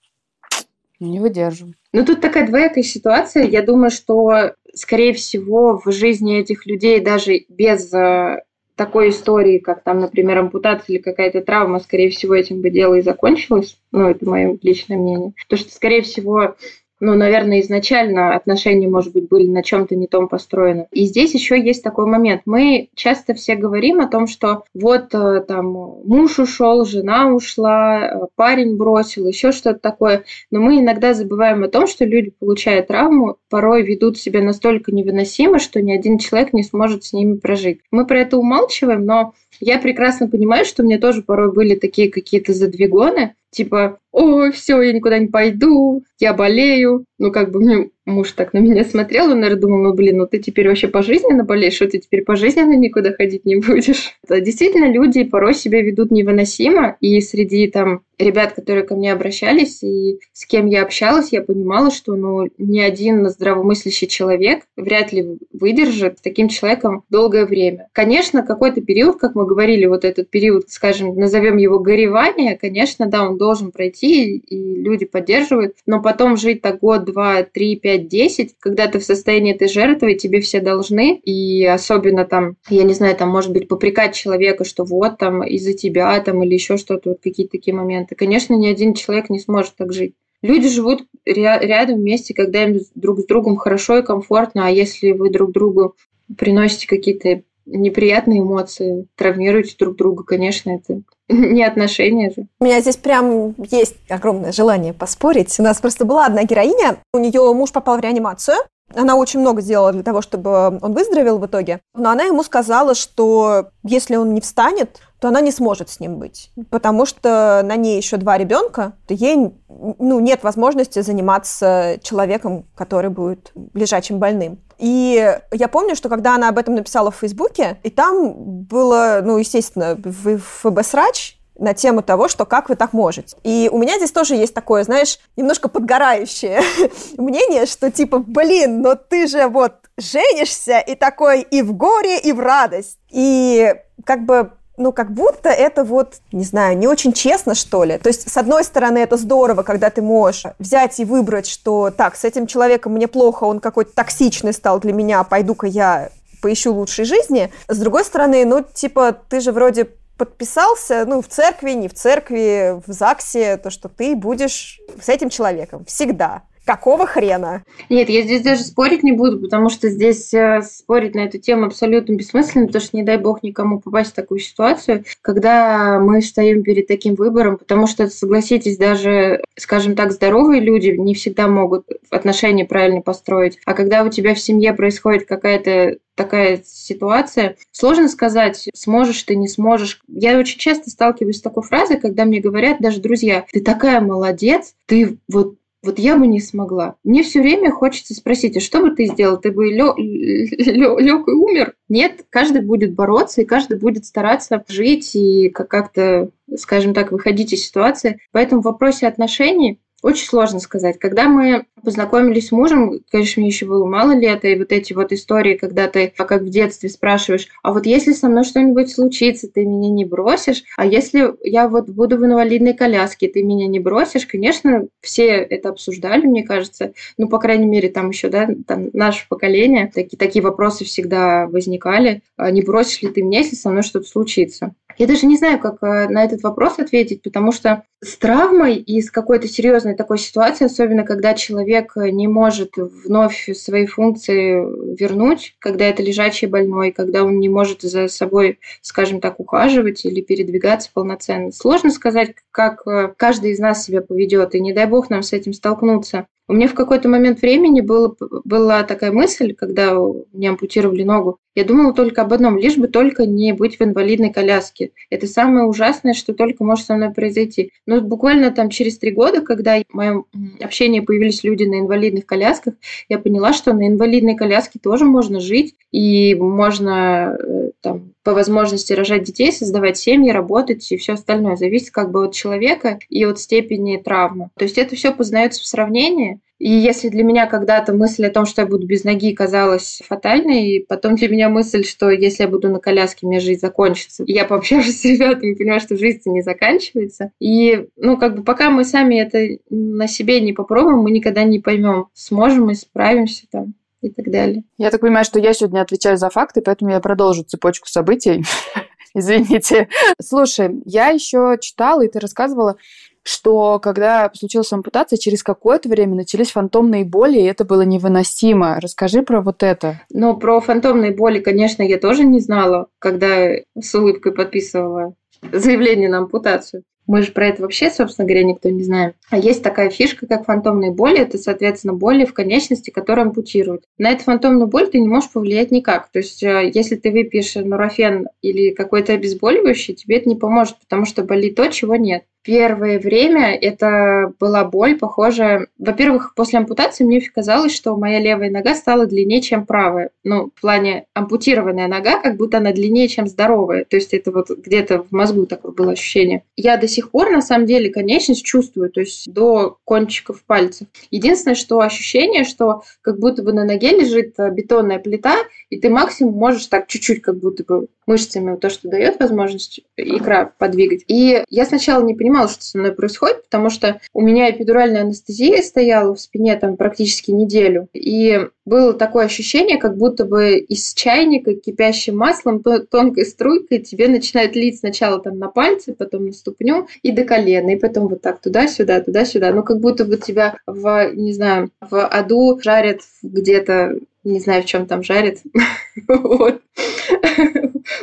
не выдерживают. Ну, тут такая двоякая ситуация. Я думаю, что, скорее всего, в жизни этих людей даже без э, такой истории, как там, например, ампутация или какая-то травма, скорее всего, этим бы дело и закончилось. Ну, это мое личное мнение. То, что, скорее всего, ну, наверное, изначально отношения, может быть, были на чем-то не том построены. И здесь еще есть такой момент. Мы часто все говорим о том, что вот э, там муж ушел, жена ушла, э, парень бросил, еще что-то такое. Но мы иногда забываем о том, что люди, получая травму, порой ведут себя настолько невыносимо, что ни один человек не сможет с ними прожить. Мы про это умалчиваем, но я прекрасно понимаю, что у меня тоже порой были такие какие-то задвигоны, типа, ой, все, я никуда не пойду, я болею. Ну, как бы мне муж так на меня смотрел, он, наверное, думал, ну, блин, ну ты теперь вообще пожизненно болеешь, что ты теперь пожизненно никуда ходить не будешь. Действительно, люди порой себя ведут невыносимо, и среди там ребят, которые ко мне обращались и с кем я общалась, я понимала, что ну, ни один здравомыслящий человек вряд ли выдержит с таким человеком долгое время. Конечно, какой-то период, как мы говорили, вот этот период, скажем, назовем его горевание, конечно, да, он должен пройти, и люди поддерживают, но потом жить так год, два, три, пять, десять, когда ты в состоянии этой жертвы, тебе все должны, и особенно там, я не знаю, там, может быть, попрекать человека, что вот там из-за тебя там или еще что-то, вот какие-то такие моменты. Конечно, ни один человек не сможет так жить. Люди живут рядом вместе, когда им друг с другом хорошо и комфортно, а если вы друг другу приносите какие-то неприятные эмоции, травмируете друг друга, конечно, это не отношения же. У меня здесь прям есть огромное желание поспорить. У нас просто была одна героиня, у нее муж попал в реанимацию, она очень много сделала для того, чтобы он выздоровел в итоге. Но она ему сказала, что если он не встанет, то она не сможет с ним быть, потому что на ней еще два ребенка, то ей ну, нет возможности заниматься человеком, который будет лежачим больным. И я помню, что когда она об этом написала в Фейсбуке, и там было, ну, естественно, ФБ-срач, на тему того, что как вы так можете. И у меня здесь тоже есть такое, знаешь, немножко подгорающее мнение, что типа, блин, но ты же вот женишься и такой и в горе, и в радость. И как бы ну, как будто это вот, не знаю, не очень честно, что ли. То есть, с одной стороны, это здорово, когда ты можешь взять и выбрать, что так, с этим человеком мне плохо, он какой-то токсичный стал для меня, пойду-ка я поищу лучшей жизни. С другой стороны, ну, типа, ты же вроде подписался, ну, в церкви, не в церкви, в ЗАГСе, то, что ты будешь с этим человеком всегда. Какого хрена? Нет, я здесь даже спорить не буду, потому что здесь э, спорить на эту тему абсолютно бессмысленно, потому что не дай бог никому попасть в такую ситуацию, когда мы стоим перед таким выбором, потому что, согласитесь, даже, скажем так, здоровые люди не всегда могут отношения правильно построить. А когда у тебя в семье происходит какая-то такая ситуация. Сложно сказать, сможешь ты, не сможешь. Я очень часто сталкиваюсь с такой фразой, когда мне говорят даже друзья, ты такая молодец, ты вот вот я бы не смогла. Мне все время хочется спросить, а что бы ты сделал? Ты бы лег и умер? Нет, каждый будет бороться, и каждый будет стараться жить и как-то, скажем так, выходить из ситуации. Поэтому в вопросе отношений очень сложно сказать. Когда мы познакомились с мужем, конечно, мне еще было мало лет, и вот эти вот истории, когда ты, как в детстве, спрашиваешь, а вот если со мной что-нибудь случится, ты меня не бросишь, а если я вот буду в инвалидной коляске, ты меня не бросишь, конечно, все это обсуждали, мне кажется, ну, по крайней мере, там еще, да, там наше поколение, такие, такие вопросы всегда возникали, а не бросишь ли ты меня, если со мной что-то случится. Я даже не знаю, как э, на этот вопрос ответить, потому что с травмой и с какой-то серьезной такой ситуацией, особенно когда человек не может вновь свои функции вернуть, когда это лежачий больной, когда он не может за собой, скажем так, ухаживать или передвигаться полноценно. Сложно сказать, как э, каждый из нас себя поведет, и не дай бог нам с этим столкнуться. У меня в какой-то момент времени было, была такая мысль, когда мне ампутировали ногу. Я думала только об одном, лишь бы только не быть в инвалидной коляске. Это самое ужасное, что только может со мной произойти. Но буквально там через три года, когда в моем общении появились люди на инвалидных колясках, я поняла, что на инвалидной коляске тоже можно жить, и можно э, там, по возможности рожать детей, создавать семьи, работать и все остальное. Зависит как бы от человека и от степени травмы. То есть это все познается в сравнении. И если для меня когда-то мысль о том, что я буду без ноги, казалась фатальной, потом для меня мысль, что если я буду на коляске, мне жизнь закончится. И я пообщавшись с ребятами, понимаю, что жизнь не заканчивается. И, ну, как бы пока мы сами это на себе не попробуем, мы никогда не поймем, сможем мы справимся там и так далее. Я так понимаю, что я сегодня отвечаю за факты, поэтому я продолжу цепочку событий. Извините. Слушай, я еще читала, и ты рассказывала, что когда случилась ампутация, через какое-то время начались фантомные боли, и это было невыносимо. Расскажи про вот это. Ну, про фантомные боли, конечно, я тоже не знала, когда с улыбкой подписывала заявление на ампутацию. Мы же про это вообще, собственно говоря, никто не знаем. А есть такая фишка, как фантомные боли. Это, соответственно, боли в конечности, которые ампутируют. На эту фантомную боль ты не можешь повлиять никак. То есть, э, если ты выпьешь нурофен или какой-то обезболивающий, тебе это не поможет, потому что болит то, чего нет. Первое время это была боль, похожая... Во-первых, после ампутации мне казалось, что моя левая нога стала длиннее, чем правая. Ну, в плане ампутированная нога, как будто она длиннее, чем здоровая. То есть это вот где-то в мозгу такое было ощущение. Я до сих пор, на самом деле, конечность чувствую, то есть до кончиков пальцев. Единственное, что ощущение, что как будто бы на ноге лежит э, бетонная плита, и ты максимум можешь так чуть-чуть как будто бы мышцами, то, что дает возможность икра подвигать. И я сначала не понимала, что со мной происходит, потому что у меня эпидуральная анестезия стояла в спине там практически неделю. И было такое ощущение, как будто бы из чайника кипящим маслом тонкой струйкой тебе начинает лить сначала там на пальцы, потом на ступню и до колена, и потом вот так туда-сюда, туда-сюда. Ну, как будто бы тебя в, не знаю, в аду жарят где-то не знаю, в чем там жарят. вот.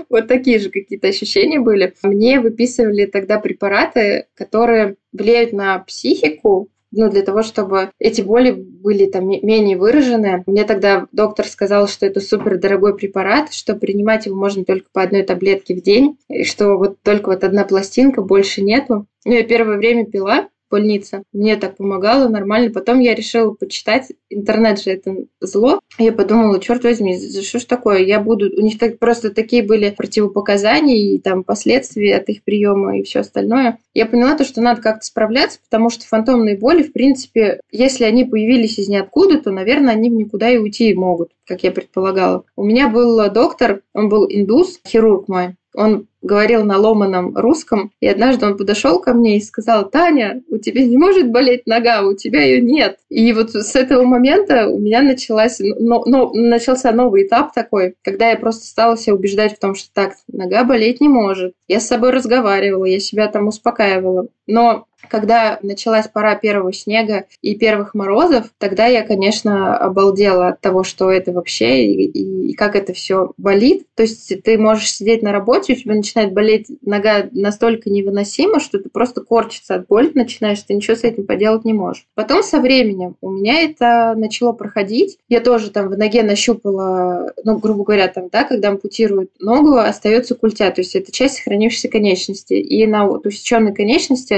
вот такие же какие-то ощущения были. Мне выписывали тогда препараты, которые влияют на психику, ну, для того, чтобы эти боли были там менее выражены. Мне тогда доктор сказал, что это супер дорогой препарат, что принимать его можно только по одной таблетке в день, и что вот только вот одна пластинка, больше нету. Ну, я первое время пила, больница. Мне так помогало нормально. Потом я решила почитать. Интернет же это зло. Я подумала, черт возьми, что ж такое? Я буду... У них так, просто такие были противопоказания и там последствия от их приема и все остальное. Я поняла то, что надо как-то справляться, потому что фантомные боли, в принципе, если они появились из ниоткуда, то, наверное, они в никуда и уйти могут, как я предполагала. У меня был доктор, он был индус, хирург мой. Он говорил на ломаном русском, и однажды он подошел ко мне и сказал, Таня, у тебя не может болеть нога, у тебя ее нет. И вот с этого момента у меня началась, но, но, начался новый этап такой, когда я просто стала себя убеждать в том, что так, нога болеть не может. Я с собой разговаривала, я себя там успокаивала. Но когда началась пора первого снега и первых морозов, тогда я, конечно, обалдела от того, что это вообще и, и, как это все болит. То есть ты можешь сидеть на работе, у тебя начинает болеть нога настолько невыносимо, что ты просто корчится от боли начинаешь, ты ничего с этим поделать не можешь. Потом со временем у меня это начало проходить. Я тоже там в ноге нащупала, ну, грубо говоря, там, да, когда ампутируют ногу, остается культя, то есть это часть сохранившейся конечности. И на вот усеченной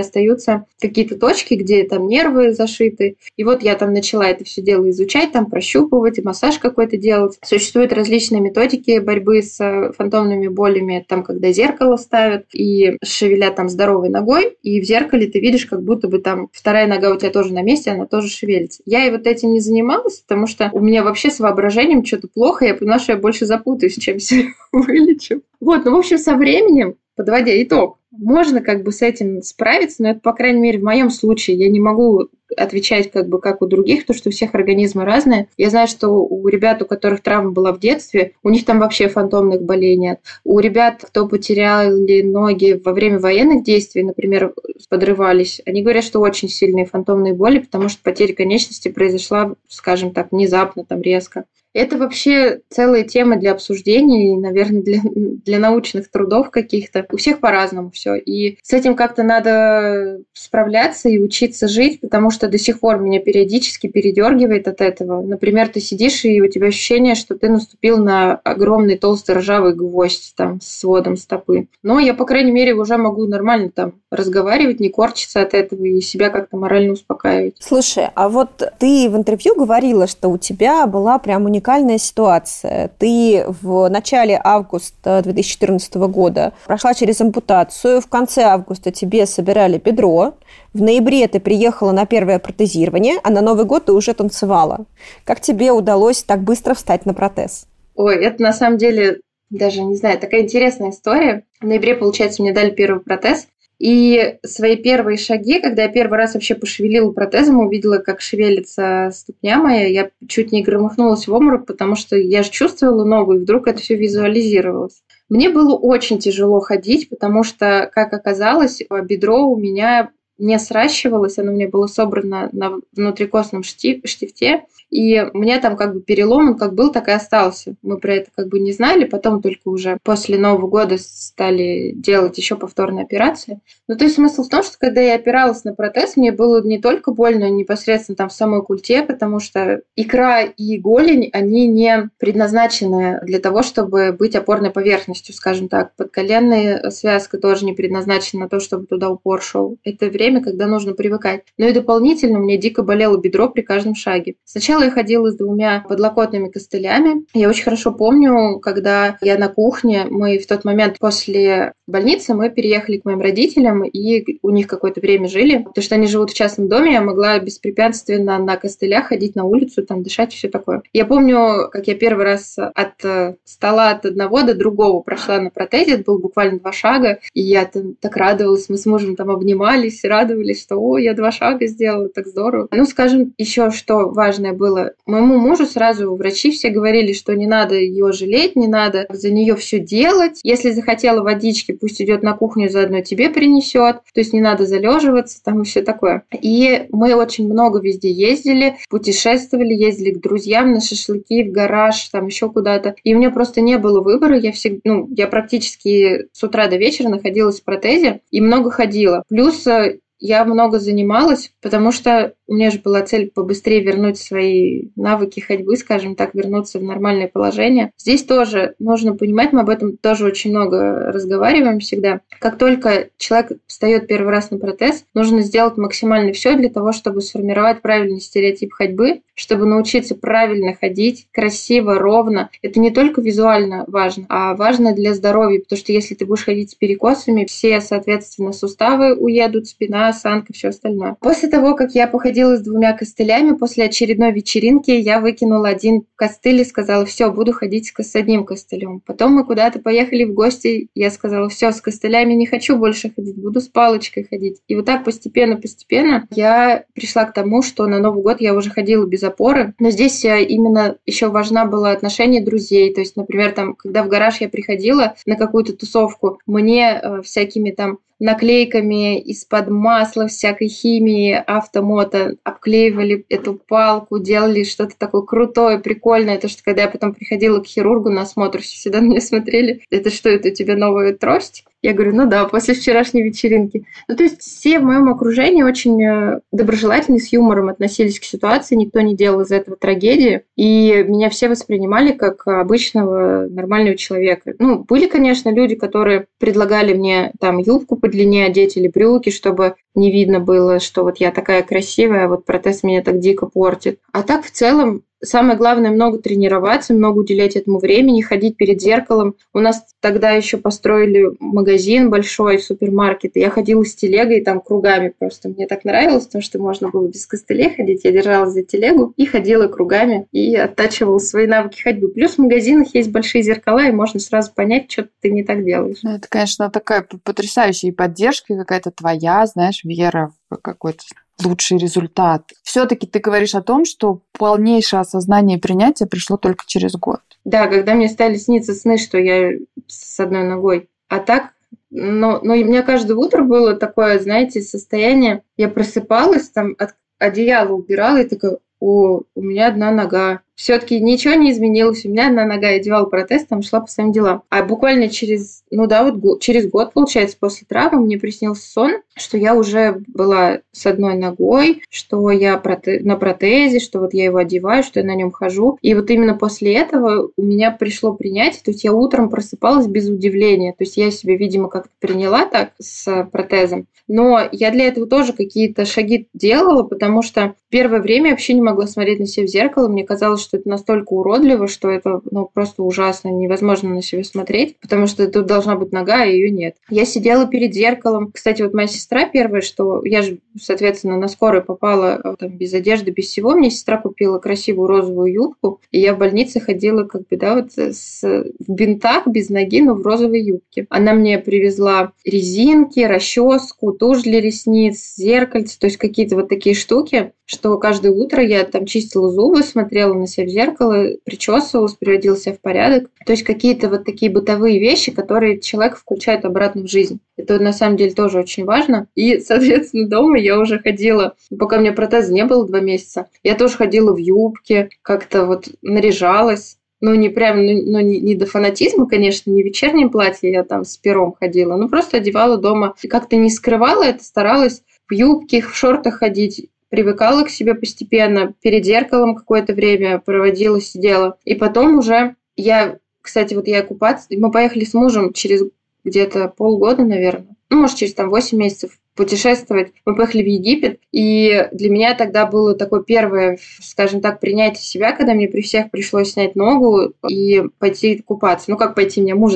остаются какие-то точки, где там нервы зашиты. И вот я там начала это все дело изучать, там прощупывать, массаж какой-то делать. Существуют различные методики борьбы с э, фантомными болями, там, когда зеркало ставят и шевелят там здоровой ногой, и в зеркале ты видишь, как будто бы там вторая нога у тебя тоже на месте, она тоже шевелится. Я и вот этим не занималась, потому что у меня вообще с воображением что-то плохо, я поняла, что я больше запутаюсь, чем себя вылечу. Вот, ну, в общем, со временем подводя итог, можно как бы с этим справиться, но это, по крайней мере, в моем случае. Я не могу отвечать как бы как у других, то что у всех организмы разные. Я знаю, что у ребят, у которых травма была в детстве, у них там вообще фантомных болей нет. У ребят, кто потеряли ноги во время военных действий, например, подрывались, они говорят, что очень сильные фантомные боли, потому что потеря конечности произошла, скажем так, внезапно, там резко. Это вообще целая тема для обсуждений, наверное, для, для научных трудов каких-то. У всех по-разному все. И с этим как-то надо справляться и учиться жить, потому что до сих пор меня периодически передергивает от этого. Например, ты сидишь, и у тебя ощущение, что ты наступил на огромный толстый ржавый гвоздь там с сводом стопы. Но я, по крайней мере, уже могу нормально там разговаривать, не корчиться от этого и себя как-то морально успокаивать. Слушай, а вот ты в интервью говорила, что у тебя была прям уникальная ситуация. Ты в начале августа 2014 года прошла через ампутацию, в конце августа тебе собирали бедро, в ноябре ты приехала на первое протезирование, а на Новый год ты уже танцевала. Как тебе удалось так быстро встать на протез? Ой, это на самом деле даже не знаю, такая интересная история. В ноябре, получается, мне дали первый протез. И свои первые шаги, когда я первый раз вообще пошевелила протезом, увидела, как шевелится ступня моя, я чуть не громыхнулась в обморок, потому что я же чувствовала ногу, и вдруг это все визуализировалось. Мне было очень тяжело ходить, потому что, как оказалось, бедро у меня не сращивалось, оно у меня было собрано на внутрикостном штифте, и мне там как бы перелом, он как был, так и остался. Мы про это как бы не знали, потом только уже после Нового года стали делать еще повторные операции. Ну, то есть смысл в том, что когда я опиралась на протез, мне было не только больно непосредственно там в самой культе, потому что икра и голень, они не предназначены для того, чтобы быть опорной поверхностью, скажем так. Подколенная связка тоже не предназначена на то, чтобы туда упор шел. Это время, когда нужно привыкать. Но и дополнительно мне дико болело бедро при каждом шаге. Сначала Сначала я ходила с двумя подлокотными костылями. Я очень хорошо помню, когда я на кухне, мы в тот момент после больницы, мы переехали к моим родителям и у них какое-то время жили. Потому что они живут в частном доме, я могла беспрепятственно на костылях ходить на улицу, там дышать и все такое. Я помню, как я первый раз от э, стола от одного до другого прошла на протезе, это было буквально два шага, и я там так радовалась, мы с мужем там обнимались, радовались, что о, я два шага сделала, так здорово. Ну, скажем, еще что важное было было. Моему мужу сразу врачи все говорили, что не надо ее жалеть, не надо за нее все делать. Если захотела водички, пусть идет на кухню, заодно тебе принесет. То есть не надо залеживаться, там и все такое. И мы очень много везде ездили, путешествовали, ездили к друзьям на шашлыки, в гараж, там еще куда-то. И у меня просто не было выбора. Я всегда, ну, я практически с утра до вечера находилась в протезе и много ходила. Плюс э, я много занималась, потому что у меня же была цель побыстрее вернуть свои навыки ходьбы, скажем так, вернуться в нормальное положение. Здесь тоже нужно понимать, мы об этом тоже очень много разговариваем всегда. Как только человек встает первый раз на протез, нужно сделать максимально все для того, чтобы сформировать правильный стереотип ходьбы, чтобы научиться правильно ходить, красиво, ровно. Это не только визуально важно, а важно для здоровья, потому что если ты будешь ходить с перекосами, все, соответственно, суставы уедут, спина, осанка, все остальное. После того, как я походила ходила с двумя костылями. После очередной вечеринки я выкинула один костыль и сказала, все, буду ходить с одним костылем. Потом мы куда-то поехали в гости, я сказала, все, с костылями не хочу больше ходить, буду с палочкой ходить. И вот так постепенно-постепенно я пришла к тому, что на Новый год я уже ходила без опоры. Но здесь э, именно еще важна была отношение друзей. То есть, например, там, когда в гараж я приходила на какую-то тусовку, мне э, всякими там наклейками из-под масла, всякой химии, автомото, обклеивали эту палку, делали что-то такое крутое, прикольное. То, что когда я потом приходила к хирургу на осмотр, все всегда на меня смотрели, это что, это у тебя новая трость? Я говорю, ну да, после вчерашней вечеринки. Ну, то есть все в моем окружении очень э, доброжелательно, с юмором относились к ситуации, никто не делал из этого трагедии, и меня все воспринимали как обычного нормального человека. Ну, были, конечно, люди, которые предлагали мне там юбку подлиннее одеть или брюки, чтобы не видно было, что вот я такая красивая, вот протез меня так дико портит. А так в целом Самое главное много тренироваться, много уделять этому времени, ходить перед зеркалом. У нас тогда еще построили магазин большой, супермаркет. И я ходила с телегой там кругами просто. Мне так нравилось, потому что можно было без костылей ходить. Я держалась за телегу и ходила кругами и оттачивала свои навыки ходьбы. Плюс в магазинах есть большие зеркала, и можно сразу понять, что ты не так делаешь. Ну, это, конечно, такая потрясающая поддержка какая-то твоя, знаешь, вера в какой-то лучший результат. Все-таки ты говоришь о том, что полнейшее осознание и принятие пришло только через год. Да, когда мне стали сниться сны, что я с одной ногой. А так, но, но у меня каждое утро было такое, знаете, состояние. Я просыпалась, там от одеяла убирала и такая, о, у меня одна нога, все-таки ничего не изменилось. У меня одна нога, я одевала протез, там шла по своим делам. А буквально через, ну да, вот год, через год, получается, после травмы мне приснился сон, что я уже была с одной ногой, что я проте- на протезе, что вот я его одеваю, что я на нем хожу. И вот именно после этого у меня пришло принятие, то есть я утром просыпалась без удивления. То есть я себе, видимо, как-то приняла так с протезом. Но я для этого тоже какие-то шаги делала, потому что первое время я вообще не могла смотреть на себя в зеркало. Мне казалось, что это настолько уродливо, что это ну, просто ужасно, невозможно на себя смотреть, потому что тут должна быть нога, а ее нет. Я сидела перед зеркалом. Кстати, вот моя сестра первая, что я же, соответственно, на скорой попала э, там, без одежды, без всего. Мне сестра купила красивую розовую юбку, и я в больнице ходила как бы, да, вот с, в бинтах, без ноги, но в розовой юбке. Она мне привезла резинки, расческу, тушь для ресниц, зеркальце, то есть какие-то вот такие штуки, что каждое утро я там чистила зубы, смотрела на себя себя в зеркало, причесывалась, приводила в порядок. То есть какие-то вот такие бытовые вещи, которые человек включает обратно в жизнь. Это на самом деле тоже очень важно. И, соответственно, дома я уже ходила, пока у меня протеза не было два месяца, я тоже ходила в юбке, как-то вот наряжалась, ну, не прям, ну, ну не, не до фанатизма, конечно, не в вечернем платье я там с пером ходила, но просто одевала дома. И как-то не скрывала это, старалась в юбке, в шортах ходить привыкала к себе постепенно, перед зеркалом какое-то время проводила, сидела. И потом уже я, кстати, вот я купаться, мы поехали с мужем через где-то полгода, наверное, ну, может, через там 8 месяцев путешествовать. Мы поехали в Египет, и для меня тогда было такое первое, скажем так, принятие себя, когда мне при всех пришлось снять ногу и пойти купаться. Ну, как пойти, меня муж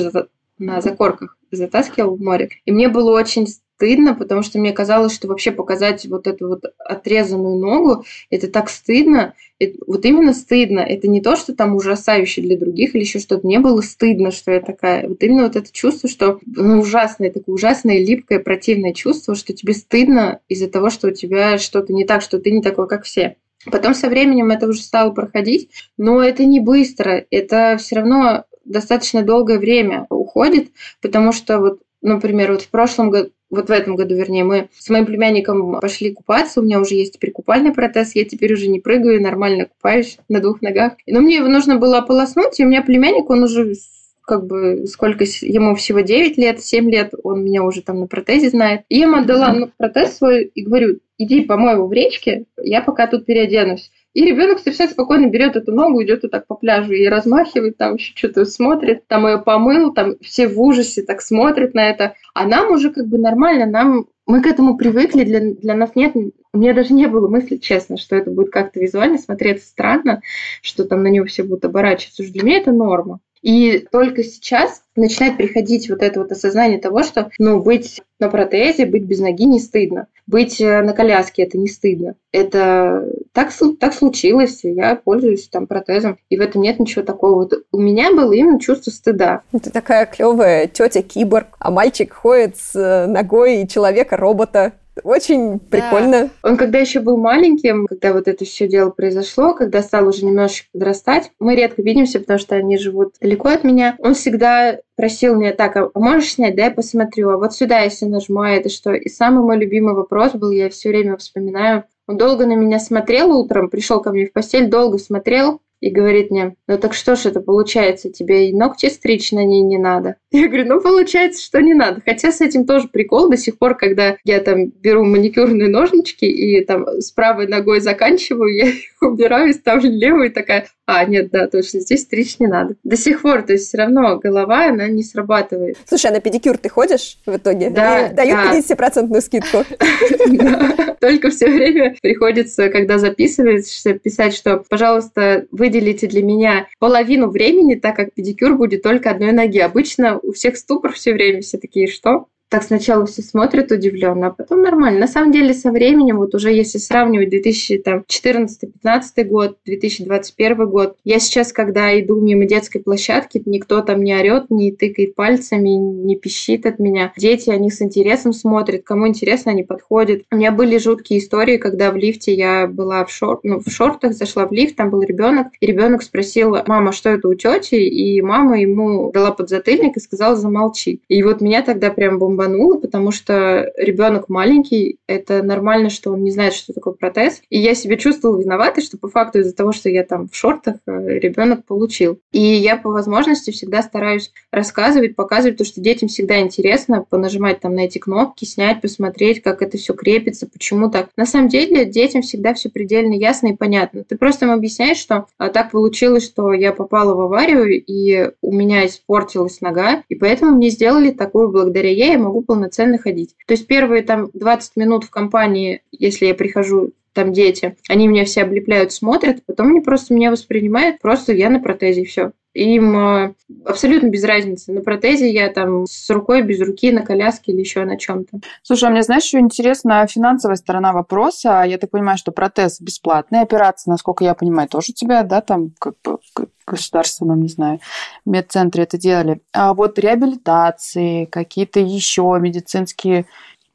на закорках затаскивал в море. И мне было очень стыдно, потому что мне казалось, что вообще показать вот эту вот отрезанную ногу, это так стыдно, это, вот именно стыдно. Это не то, что там ужасающе для других или еще что-то. Мне было стыдно, что я такая. Вот именно вот это чувство, что ну, ужасное, такое ужасное, липкое, противное чувство, что тебе стыдно из-за того, что у тебя что-то не так, что ты не такой, как все. Потом со временем это уже стало проходить, но это не быстро, это все равно достаточно долгое время уходит, потому что вот, например, вот в прошлом году, вот в этом году, вернее, мы с моим племянником пошли купаться, у меня уже есть теперь купальный протез, я теперь уже не прыгаю, нормально купаюсь на двух ногах. Но мне его нужно было ополоснуть, и у меня племянник, он уже как бы сколько ему всего 9 лет, 7 лет, он меня уже там на протезе знает. И я ему отдала ну, протез свой и говорю, иди помой его в речке, я пока тут переоденусь. И ребенок совершенно спокойно берет эту ногу, идет вот так по пляжу и размахивает, там еще что-то смотрит, там ее помыл, там все в ужасе так смотрят на это. А нам уже как бы нормально, нам мы к этому привыкли, для, для нас нет, у меня даже не было мысли, честно, что это будет как-то визуально смотреться странно, что там на него все будут оборачиваться. Уже для меня это норма. И только сейчас начинает приходить вот это вот осознание того, что ну, быть на протезе, быть без ноги не стыдно. Быть э, на коляске это не стыдно. Это так, так случилось, я пользуюсь там протезом, и в этом нет ничего такого. Вот у меня было именно чувство стыда. Это такая клевая тетя киборг, а мальчик ходит с э, ногой человека-робота. Очень прикольно. Да. Он когда еще был маленьким, когда вот это все дело произошло, когда стал уже немножечко подрастать, мы редко видимся, потому что они живут далеко от меня. Он всегда просил меня, так, а можешь снять, да, я посмотрю, а вот сюда, если нажимаю, это что? И самый мой любимый вопрос был, я все время вспоминаю, он долго на меня смотрел утром, пришел ко мне в постель, долго смотрел, и говорит мне, ну так что ж это получается, тебе и ногти стричь на ней не надо. Я говорю, ну получается, что не надо. Хотя с этим тоже прикол до сих пор, когда я там беру маникюрные ножнички и там с правой ногой заканчиваю, я их убираю и ставлю левую и такая, а, нет, да, точно, здесь стричь не надо. До сих пор, то есть все равно голова, она не срабатывает. Слушай, а на педикюр ты ходишь в итоге? Да. Дают да. 50% скидку? Только все время приходится, когда записываешься, писать, что, пожалуйста, выделите для меня половину времени, так как педикюр будет только одной ноги. Обычно у всех ступор все время все такие, что? Так сначала все смотрят удивленно, а потом нормально. На самом деле со временем, вот уже если сравнивать 2014-2015 год, 2021 год, я сейчас, когда иду мимо детской площадки, никто там не орет, не тыкает пальцами, не пищит от меня. Дети, они с интересом смотрят, кому интересно, они подходят. У меня были жуткие истории, когда в лифте я была в, шор... ну, в шортах, зашла в лифт, там был ребенок, и ребенок спросил, мама, что это у тети? И мама ему дала подзатыльник и сказала, замолчи. И вот меня тогда прям бомба бомбануло, потому что ребенок маленький, это нормально, что он не знает, что такое протез. И я себя чувствовала виноватой, что по факту из-за того, что я там в шортах, э, ребенок получил. И я по возможности всегда стараюсь рассказывать, показывать, то, что детям всегда интересно, понажимать там на эти кнопки, снять, посмотреть, как это все крепится, почему так. На самом деле детям всегда все предельно ясно и понятно. Ты просто им объясняешь, что а, так получилось, что я попала в аварию, и у меня испортилась нога, и поэтому мне сделали такую, благодаря ей могу полноценно ходить. То есть первые там 20 минут в компании, если я прихожу там дети, они меня все облепляют, смотрят, потом они просто меня воспринимают, просто я на протезе, все. Им э, абсолютно без разницы. На протезе я там с рукой, без руки, на коляске или еще на чем-то. Слушай, а мне, знаешь, еще интересна финансовая сторона вопроса. Я так понимаю, что протез бесплатный, операция, насколько я понимаю, тоже у тебя, да, там как бы государственном, не знаю, медцентре это делали. А вот реабилитации, какие-то еще медицинские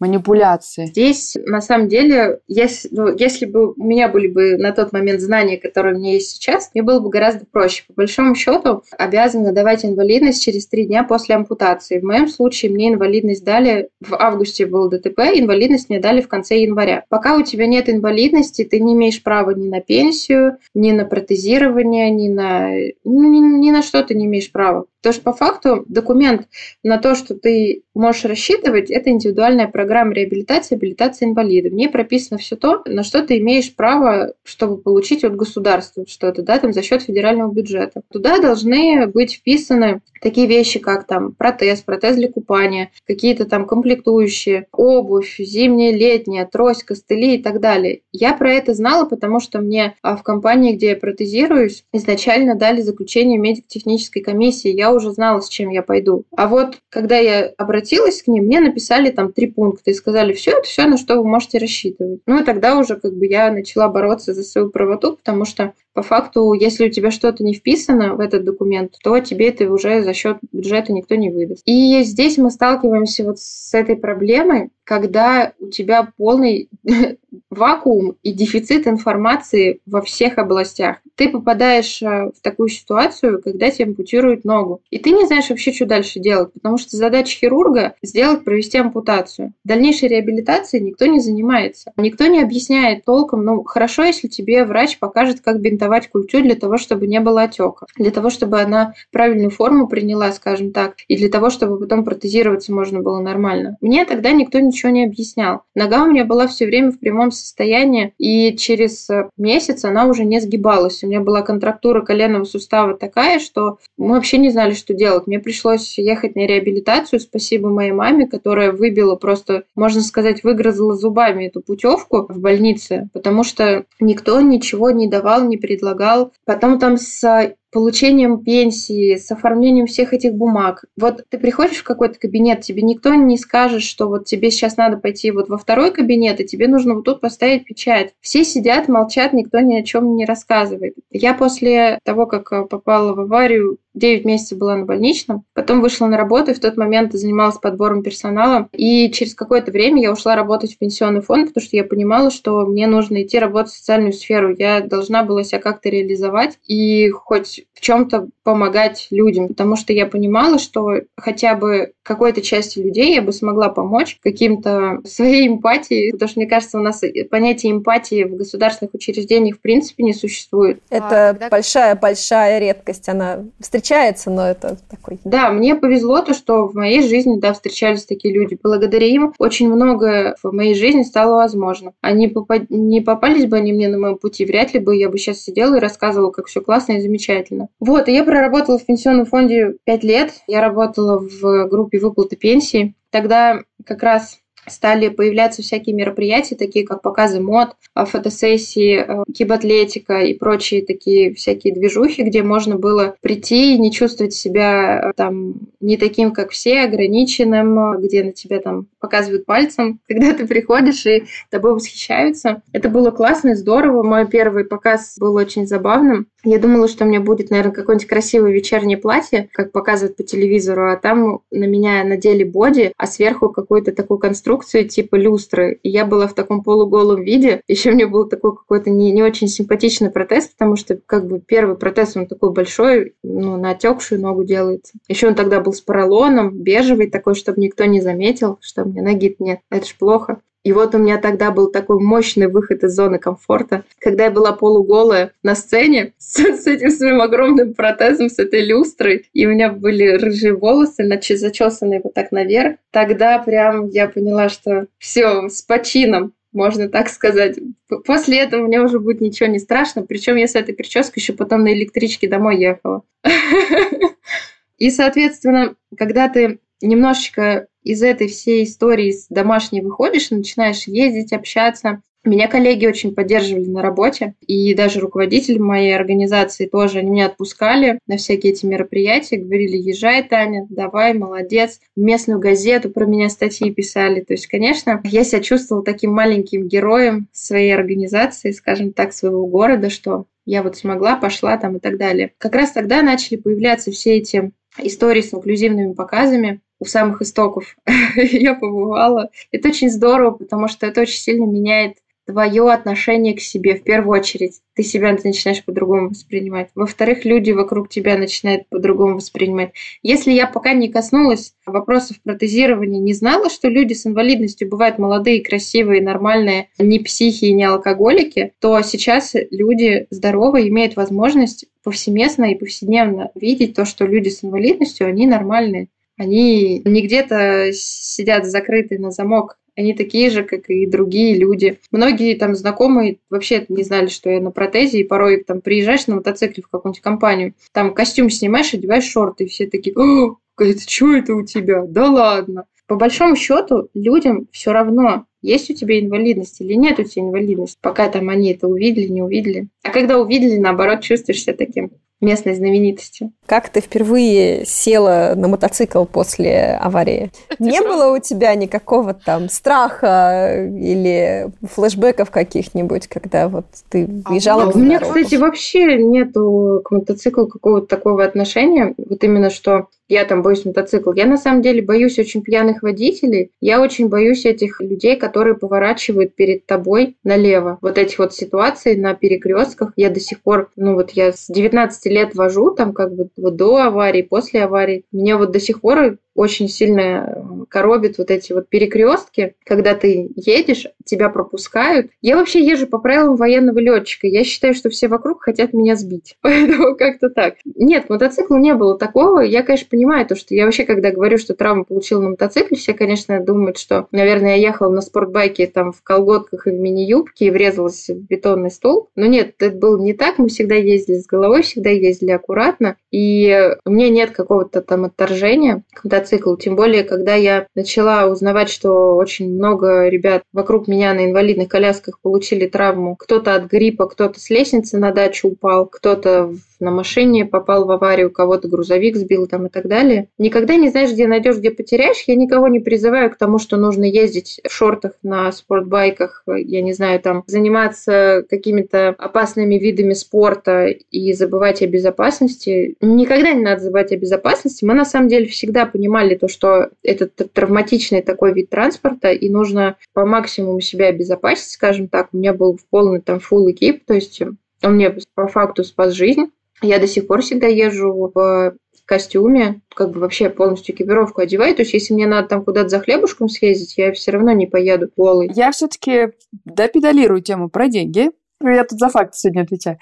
манипуляции. Здесь, на самом деле, если, ну, если бы у меня были бы на тот момент знания, которые у меня есть сейчас, мне было бы гораздо проще. По большому счету, обязаны давать инвалидность через три дня после ампутации. В моем случае мне инвалидность дали, в августе был ДТП, инвалидность мне дали в конце января. Пока у тебя нет инвалидности, ты не имеешь права ни на пенсию, ни на протезирование, ни на, ну, ни, ни на что ты не имеешь права. Потому что по факту документ на то, что ты можешь рассчитывать, это индивидуальная программа реабилитации, абилитации инвалида. В прописано все то, на что ты имеешь право, чтобы получить от государства что-то, да, там за счет федерального бюджета. Туда должны быть вписаны такие вещи, как там протез, протез для купания, какие-то там комплектующие, обувь, зимняя, летняя, трость, костыли и так далее. Я про это знала, потому что мне а, в компании, где я протезируюсь, изначально дали заключение медико-технической комиссии. Я уже знала, с чем я пойду. А вот когда я обратилась к ним, мне написали там три пункта и сказали, все, это все, на что вы можете рассчитывать. Ну и тогда уже как бы я начала бороться за свою правоту, потому что по факту, если у тебя что-то не вписано в этот документ, то тебе это уже за счет бюджета никто не выдаст. И здесь мы сталкиваемся вот с этой проблемой, когда у тебя полный вакуум и дефицит информации во всех областях. Ты попадаешь э, в такую ситуацию, когда тебе ампутируют ногу, и ты не знаешь вообще, что дальше делать, потому что задача хирурга – сделать, провести ампутацию. Дальнейшей реабилитацией никто не занимается. Никто не объясняет толком, ну, хорошо, если тебе врач покажет, как бинтовать культю для того, чтобы не было отека, для того, чтобы она правильную форму приняла, скажем так, и для того, чтобы потом протезироваться можно было нормально. Мне тогда никто ничего не объяснял. Нога у меня была все время в прямом состоянии, и через месяц она уже не сгибалась. У меня была контрактура коленного сустава такая, что мы вообще не знали, что делать. Мне пришлось ехать на реабилитацию, спасибо моей маме, которая выбила просто, можно сказать, выгрызла зубами эту путевку в больнице, потому что никто ничего не давал, не предлагал. Потом там с получением пенсии, с оформлением всех этих бумаг. Вот ты приходишь в какой-то кабинет, тебе никто не скажет, что вот тебе сейчас надо пойти вот во второй кабинет, и тебе нужно вот тут поставить печать. Все сидят, молчат, никто ни о чем не рассказывает. Я после того, как попала в аварию, 9 месяцев была на больничном, потом вышла на работу и в тот момент занималась подбором персонала. И через какое-то время я ушла работать в пенсионный фонд, потому что я понимала, что мне нужно идти работать в социальную сферу. Я должна была себя как-то реализовать и хоть в чем-то помогать людям, потому что я понимала, что хотя бы какой-то части людей я бы смогла помочь каким-то своей эмпатией, потому что, мне кажется, у нас понятие эмпатии в государственных учреждениях в принципе не существует. Это большая-большая редкость, она встречается, но это такой... Да, мне повезло то, что в моей жизни, да, встречались такие люди. Благодаря им очень многое в моей жизни стало возможно. Они попад... не попались бы они мне на моем пути, вряд ли бы я бы сейчас сидела и рассказывала, как все классно и замечательно. Вот, и я проработала в пенсионном фонде 5 лет. Я работала в группе выплаты пенсии. Тогда как раз стали появляться всякие мероприятия, такие как показы мод, а, фотосессии, а, кибатлетика и прочие такие всякие движухи, где можно было прийти и не чувствовать себя а, там не таким, как все, ограниченным, где на тебя там показывают пальцем, когда ты приходишь и тобой восхищаются. Это было классно и здорово. Мой первый показ был очень забавным. Я думала, что у меня будет, наверное, какое-нибудь красивое вечернее платье, как показывают по телевизору, а там на меня надели боди, а сверху какую-то такую конструкцию типа люстры. И я была в таком полуголом виде. Еще меня был такой какой-то не, не очень симпатичный протез, потому что как бы первый протез, он такой большой, ну, на отекшую ногу делается. Еще он тогда был с поролоном, бежевый такой, чтобы никто не заметил, что у меня ноги нет. Это ж плохо. И вот у меня тогда был такой мощный выход из зоны комфорта, когда я была полуголая на сцене с, с этим своим огромным протезом, с этой люстрой, и у меня были рыжие волосы, зачесанные вот так наверх. Тогда прям я поняла, что все, с почином, можно так сказать. После этого мне уже будет ничего не страшно. Причем я с этой прической еще потом на электричке домой ехала. И, соответственно, когда ты немножечко из этой всей истории с домашней выходишь начинаешь ездить, общаться. Меня коллеги очень поддерживали на работе, и даже руководитель моей организации тоже, они меня отпускали на всякие эти мероприятия, говорили, езжай, Таня, давай, молодец. В местную газету про меня статьи писали. То есть, конечно, я себя чувствовала таким маленьким героем своей организации, скажем так, своего города, что я вот смогла, пошла там и так далее. Как раз тогда начали появляться все эти истории с инклюзивными показами. у самых истоков я побывала. Это очень здорово, потому что это очень сильно меняет твое отношение к себе в первую очередь. Ты себя начинаешь по-другому воспринимать. Во-вторых, люди вокруг тебя начинают по-другому воспринимать. Если я пока не коснулась вопросов протезирования, не знала, что люди с инвалидностью бывают молодые, красивые, нормальные, не психи и не алкоголики, то сейчас люди здоровые имеют возможность повсеместно и повседневно видеть то, что люди с инвалидностью, они нормальные. Они не где-то сидят закрытые на замок они такие же, как и другие люди. Многие там знакомые вообще не знали, что я на протезе, и порой там приезжаешь на мотоцикле в какую-нибудь компанию, там костюм снимаешь, одеваешь шорты, и все такие, о, это что это у тебя? Да ладно. По большому счету, людям все равно, есть у тебя инвалидность или нет у тебя инвалидности, пока там они это увидели, не увидели. А когда увидели, наоборот, чувствуешь себя таким местной знаменитостью. Как ты впервые села на мотоцикл после аварии? Не было у тебя никакого там страха или флешбеков каких-нибудь, когда вот ты въезжала а, У меня, кстати, вообще нету к мотоциклу какого-то такого отношения. Вот именно что я там боюсь мотоцикл. Я на самом деле боюсь очень пьяных водителей. Я очень боюсь этих людей, которые поворачивают перед тобой налево. Вот этих вот ситуаций на перекрестках. Я до сих пор, ну вот я с 19 лет вожу, там как бы вот до аварии, после аварии. Меня вот до сих пор очень сильно э, коробит вот эти вот перекрестки, когда ты едешь, тебя пропускают. Я вообще езжу по правилам военного летчика. Я считаю, что все вокруг хотят меня сбить. Поэтому как-то так. Нет, мотоцикл не было такого. Я, конечно, понимаю то, что я вообще, когда говорю, что травму получила на мотоцикле, все, конечно, думают, что, наверное, я ехала на спортбайке там в колготках и в мини-юбке и врезалась в бетонный стол. Но нет, это было не так. Мы всегда ездили с головой, всегда ездили аккуратно. И у меня нет какого-то там отторжения к мотоциклу. Тем более, когда я начала узнавать, что очень много ребят вокруг меня на инвалидных колясках получили травму. Кто-то от гриппа, кто-то с лестницы на дачу упал, кто-то на машине попал в аварию, кого-то грузовик сбил там и так далее. Никогда не знаешь, где найдешь, где потеряешь. Я никого не призываю к тому, что нужно ездить в шортах на спортбайках, я не знаю, там заниматься какими-то опасными видами спорта и забывать о безопасности. Никогда не надо забывать о безопасности. Мы на самом деле всегда понимали то, что это травматичный такой вид транспорта, и нужно по максимуму себя обезопасить, скажем так. У меня был полный там full экип, то есть он мне по факту спас жизнь. Я до сих пор всегда езжу в костюме, как бы вообще полностью экипировку одеваю. То есть, если мне надо там куда-то за хлебушком съездить, я все равно не поеду голый. Я все-таки допедалирую тему про деньги. Я тут за факты сегодня отвечаю.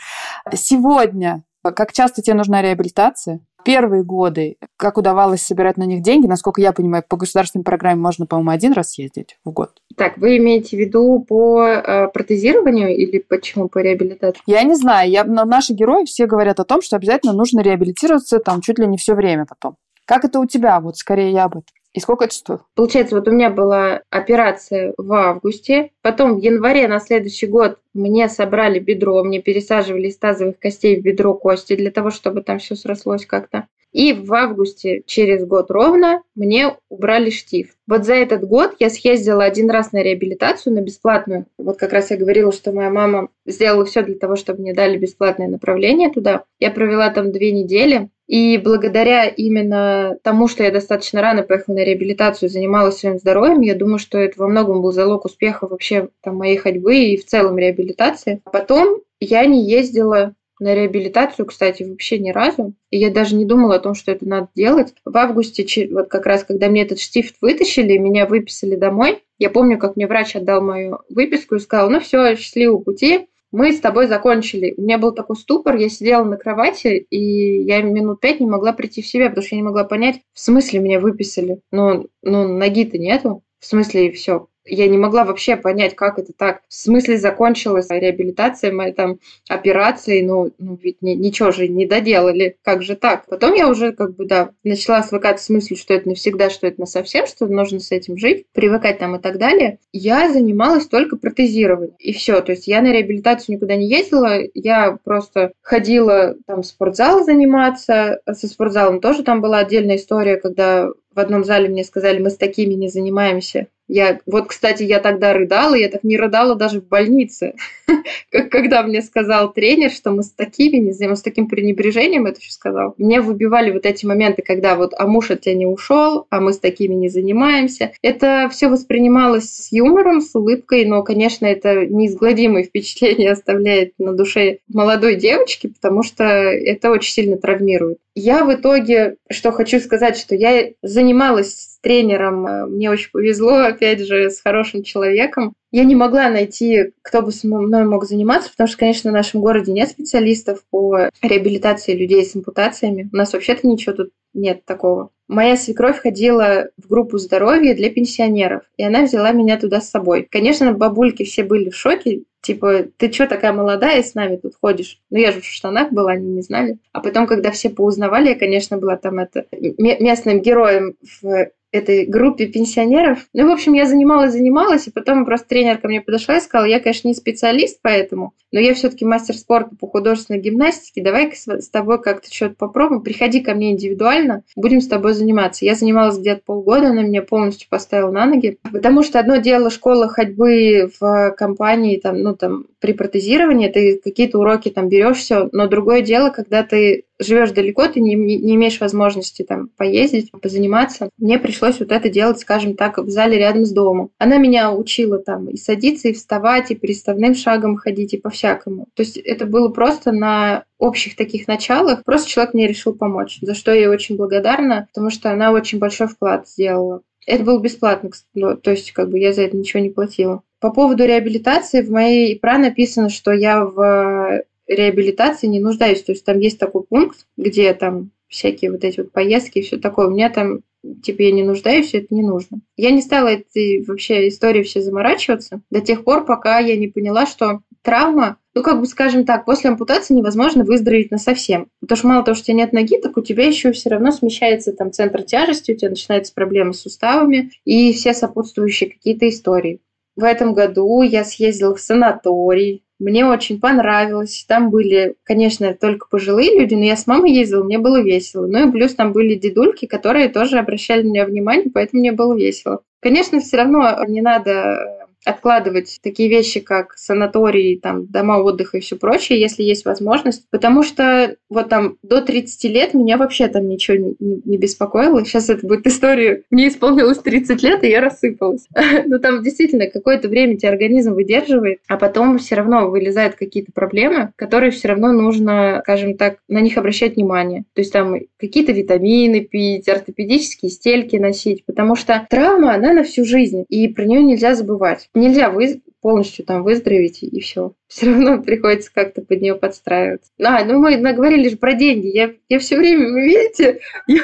Сегодня, как часто тебе нужна реабилитация? Первые годы, как удавалось собирать на них деньги, насколько я понимаю, по государственной программе можно, по-моему, один раз съездить в год. Так, вы имеете в виду по э, протезированию или почему по реабилитации? Я не знаю. Я, но наши герои все говорят о том, что обязательно нужно реабилитироваться там чуть ли не все время потом. Как это у тебя? Вот скорее я об этом. И сколько это стоит? Получается, вот у меня была операция в августе, потом в январе на следующий год мне собрали бедро, мне пересаживали из тазовых костей в бедро кости для того, чтобы там все срослось как-то. И в августе, через год ровно, мне убрали штиф. Вот за этот год я съездила один раз на реабилитацию, на бесплатную. Вот как раз я говорила, что моя мама сделала все для того, чтобы мне дали бесплатное направление туда. Я провела там две недели. И благодаря именно тому, что я достаточно рано поехала на реабилитацию, занималась своим здоровьем, я думаю, что это во многом был залог успеха вообще там, моей ходьбы и в целом реабилитации. Потом я не ездила на реабилитацию, кстати, вообще ни разу. И я даже не думала о том, что это надо делать. В августе, вот как раз, когда мне этот штифт вытащили, меня выписали домой. Я помню, как мне врач отдал мою выписку и сказал, ну все, счастливого пути, мы с тобой закончили. У меня был такой ступор, я сидела на кровати, и я минут пять не могла прийти в себя, потому что я не могла понять, в смысле меня выписали. Ну, ну ноги-то нету. В смысле, все, я не могла вообще понять, как это так. В смысле закончилась реабилитация моей там операции, ну, ну ведь ни, ничего же не доделали, как же так? Потом я уже как бы, да, начала свыкаться с мыслью, что это навсегда, что это на совсем, что нужно с этим жить, привыкать там и так далее. Я занималась только протезированием, и все. То есть я на реабилитацию никуда не ездила, я просто ходила там в спортзал заниматься, со спортзалом тоже там была отдельная история, когда в одном зале мне сказали, мы с такими не занимаемся. Я, вот, кстати, я тогда рыдала, я так не рыдала даже в больнице. Когда мне сказал тренер, что мы с такими не занимаемся, с таким пренебрежением это еще сказал. Мне выбивали вот эти моменты, когда вот, а муж от тебя не ушел, а мы с такими не занимаемся. Это все воспринималось с юмором, с улыбкой, но, конечно, это неизгладимое впечатление оставляет на душе молодой девочки, потому что это очень сильно травмирует. Я в итоге, что хочу сказать, что я занималась с тренером, э, мне очень повезло, опять же, с хорошим человеком. Я не могла найти, кто бы со мной мог заниматься, потому что, конечно, в нашем городе нет специалистов по реабилитации людей с ампутациями. У нас вообще-то ничего тут нет такого. Моя свекровь ходила в группу здоровья для пенсионеров, и она взяла меня туда с собой. Конечно, бабульки все были в шоке, типа, ты что такая молодая с нами тут ходишь? Ну, я же в штанах была, они не знали. А потом, когда все поузнавали, я, конечно, была там это местным героем в этой группе пенсионеров. Ну, в общем, я занималась, занималась, и потом просто тренер ко мне подошла и сказала, я, конечно, не специалист поэтому, но я все-таки мастер спорта по художественной гимнастике, давай-ка с тобой как-то что-то попробуем, приходи ко мне индивидуально, будем с тобой заниматься. Я занималась где-то полгода, она меня полностью поставила на ноги, потому что одно дело школа ходьбы в компании, там, ну, там, при протезировании, ты какие-то уроки там берешь все, но другое дело, когда ты живешь далеко, ты не, не имеешь возможности там поездить, позаниматься. Мне пришлось вот это делать, скажем так, в зале рядом с домом. Она меня учила там и садиться, и вставать, и переставным шагом ходить, и по-всякому. То есть это было просто на общих таких началах. Просто человек мне решил помочь, за что я ей очень благодарна, потому что она очень большой вклад сделала. Это было бесплатно, то есть как бы я за это ничего не платила. По поводу реабилитации в моей ИПРА написано, что я в реабилитации не нуждаюсь. То есть там есть такой пункт, где там всякие вот эти вот поездки и все такое. У меня там типа я не нуждаюсь, это не нужно. Я не стала этой вообще истории все заморачиваться до тех пор, пока я не поняла, что травма, ну, как бы скажем так, после ампутации невозможно выздороветь на совсем. Потому что мало того, что у тебя нет ноги, так у тебя еще все равно смещается там центр тяжести, у тебя начинаются проблемы с суставами и все сопутствующие какие-то истории. В этом году я съездила в санаторий, мне очень понравилось. Там были, конечно, только пожилые люди, но я с мамой ездила, мне было весело. Ну и плюс там были дедульки, которые тоже обращали на меня внимание, поэтому мне было весело. Конечно, все равно не надо откладывать такие вещи, как санатории, там, дома отдыха и все прочее, если есть возможность. Потому что вот там до 30 лет меня вообще там ничего не, не, не беспокоило. Сейчас это будет история. Мне исполнилось 30 лет, и я рассыпалась. Но там действительно какое-то время тебя организм выдерживает, а потом все равно вылезают какие-то проблемы, которые все равно нужно, скажем так, на них обращать внимание. То есть там какие-то витамины пить, ортопедические стельки носить, потому что травма, она на всю жизнь, и про нее нельзя забывать нельзя вы, полностью там выздороветь и все. Все равно приходится как-то под нее подстраиваться. А, ну мы наговорили лишь про деньги. Я, я все время, вы видите, я,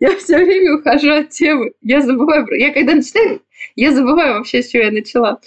я все время ухожу от темы. Я забываю, я когда начинаю, я забываю вообще, с чего я начала.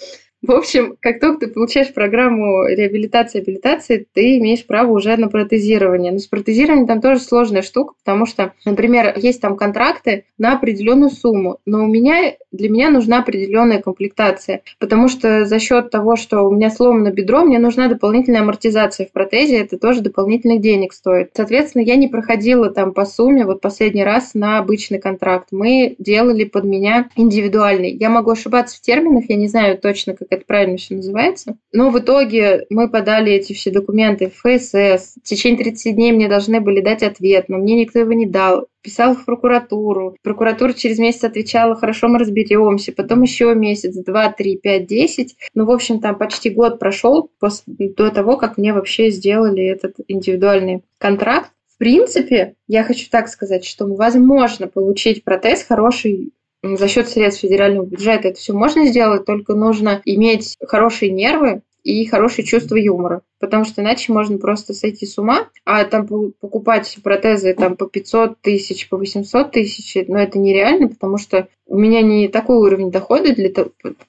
В общем, как только ты получаешь программу реабилитации абилитации, ты имеешь право уже на протезирование. Но с протезированием там тоже сложная штука, потому что, например, есть там контракты на определенную сумму, но у меня для меня нужна определенная комплектация, потому что за счет того, что у меня сломано бедро, мне нужна дополнительная амортизация в протезе, это тоже дополнительных денег стоит. Соответственно, я не проходила там по сумме, вот последний раз на обычный контракт. Мы делали под меня индивидуальный. Я могу ошибаться в терминах, я не знаю точно, как это правильно все называется. Но в итоге мы подали эти все документы в ФСС. В течение 30 дней мне должны были дать ответ, но мне никто его не дал. Писал в прокуратуру. Прокуратура через месяц отвечала, хорошо, мы разберемся. Потом еще месяц, два, три, пять, десять. Ну, в общем, там почти год прошел после, до того, как мне вообще сделали этот индивидуальный контракт. В принципе, я хочу так сказать, что возможно получить протез хороший за счет средств федерального бюджета это все можно сделать, только нужно иметь хорошие нервы и хорошее чувство юмора, потому что иначе можно просто сойти с ума, а там покупать протезы там по 500 тысяч, по 800 тысяч, но ну, это нереально, потому что у меня не такой уровень дохода для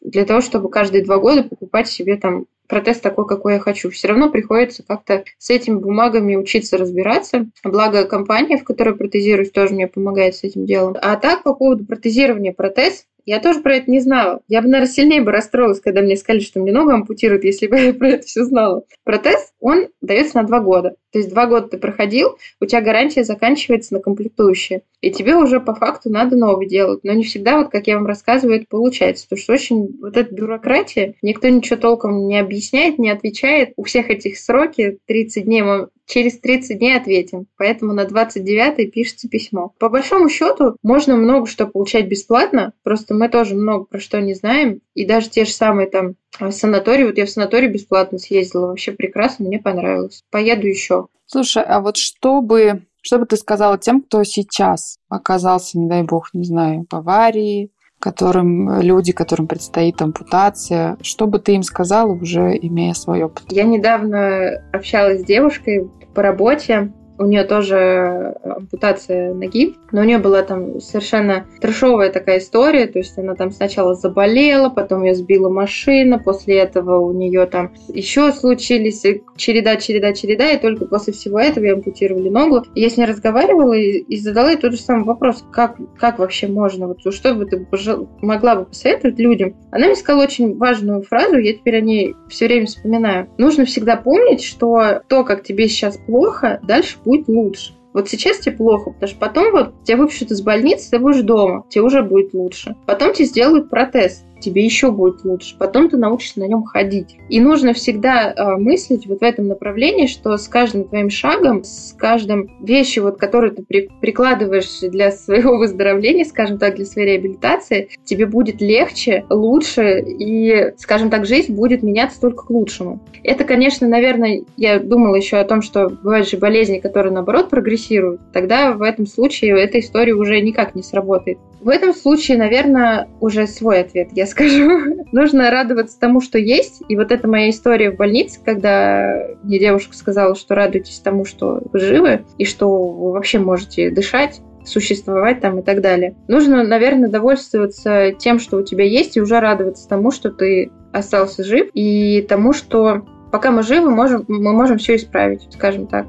для того, чтобы каждые два года покупать себе там протез такой, какой я хочу. Все равно приходится как-то с этими бумагами учиться разбираться. Благо, компания, в которой протезируюсь, тоже мне помогает с этим делом. А так, по поводу протезирования протез, Я тоже про это не знала. Я бы, наверное, сильнее бы расстроилась, когда мне сказали, что мне ногу ампутируют, если бы я про это все знала. Протез, он дается на два года. То есть два года ты проходил, у тебя гарантия заканчивается на комплектующие. И тебе уже по факту надо новый делать. Но не всегда, вот как я вам рассказываю, это получается. Потому что очень вот эта бюрократия, никто ничего толком не объясняет, не отвечает. У всех этих сроки 30 дней через 30 дней ответим. Поэтому на 29 пишется письмо. По большому счету, можно много что получать бесплатно, просто мы тоже много про что не знаем. И даже те же самые там а, санатории, вот я в санаторий бесплатно съездила, вообще прекрасно, мне понравилось. Поеду еще. Слушай, а вот что бы, что бы ты сказала тем, кто сейчас оказался, не дай бог, не знаю, в аварии, которым люди, которым предстоит ампутация, что бы ты им сказала, уже имея свой опыт? Я недавно общалась с девушкой по работе, у нее тоже ампутация ноги, но у нее была там совершенно трешовая такая история, то есть она там сначала заболела, потом ее сбила машина, после этого у нее там еще случились череда, череда, череда, и только после всего этого ей ампутировали ногу. Я с ней разговаривала и, и задала ей тот же самый вопрос, как, как вообще можно, вот что бы ты пожел... могла бы посоветовать людям? Она мне сказала очень важную фразу, я теперь о ней все время вспоминаю. Нужно всегда помнить, что то, как тебе сейчас плохо, дальше будет лучше. Вот сейчас тебе плохо, потому что потом вот тебя выпишут из больницы, ты будешь дома, тебе уже будет лучше. Потом тебе сделают протез тебе еще будет лучше. Потом ты научишься на нем ходить. И нужно всегда э, мыслить вот в этом направлении, что с каждым твоим шагом, с каждым вещью, вот, которую ты при, прикладываешь для своего выздоровления, скажем так, для своей реабилитации, тебе будет легче, лучше, и, скажем так, жизнь будет меняться только к лучшему. Это, конечно, наверное, я думала еще о том, что бывают же болезни, которые, наоборот, прогрессируют. Тогда в этом случае эта история уже никак не сработает. В этом случае, наверное, уже свой ответ я скажу. Нужно радоваться тому, что есть. И вот это моя история в больнице, когда мне девушка сказала, что радуйтесь тому, что вы живы, и что вы вообще можете дышать существовать там и так далее. Нужно, наверное, довольствоваться тем, что у тебя есть, и уже радоваться тому, что ты остался жив, и тому, что пока мы живы, можем, мы можем все исправить, скажем так.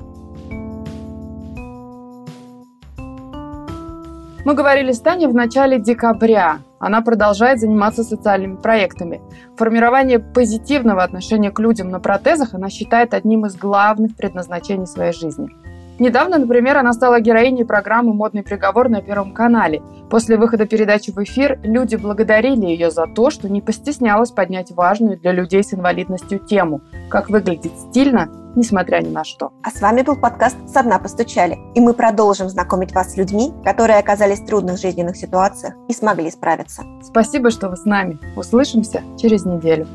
Мы говорили с Таней в начале декабря. Она продолжает заниматься социальными проектами. Формирование позитивного отношения к людям на протезах она считает одним из главных предназначений своей жизни. Недавно, например, она стала героиней программы «Модный приговор» на Первом канале. После выхода передачи в эфир люди благодарили ее за то, что не постеснялась поднять важную для людей с инвалидностью тему – как выглядеть стильно несмотря ни на что. А с вами был подкаст «Со дна постучали», и мы продолжим знакомить вас с людьми, которые оказались в трудных жизненных ситуациях и смогли справиться. Спасибо, что вы с нами. Услышимся через неделю.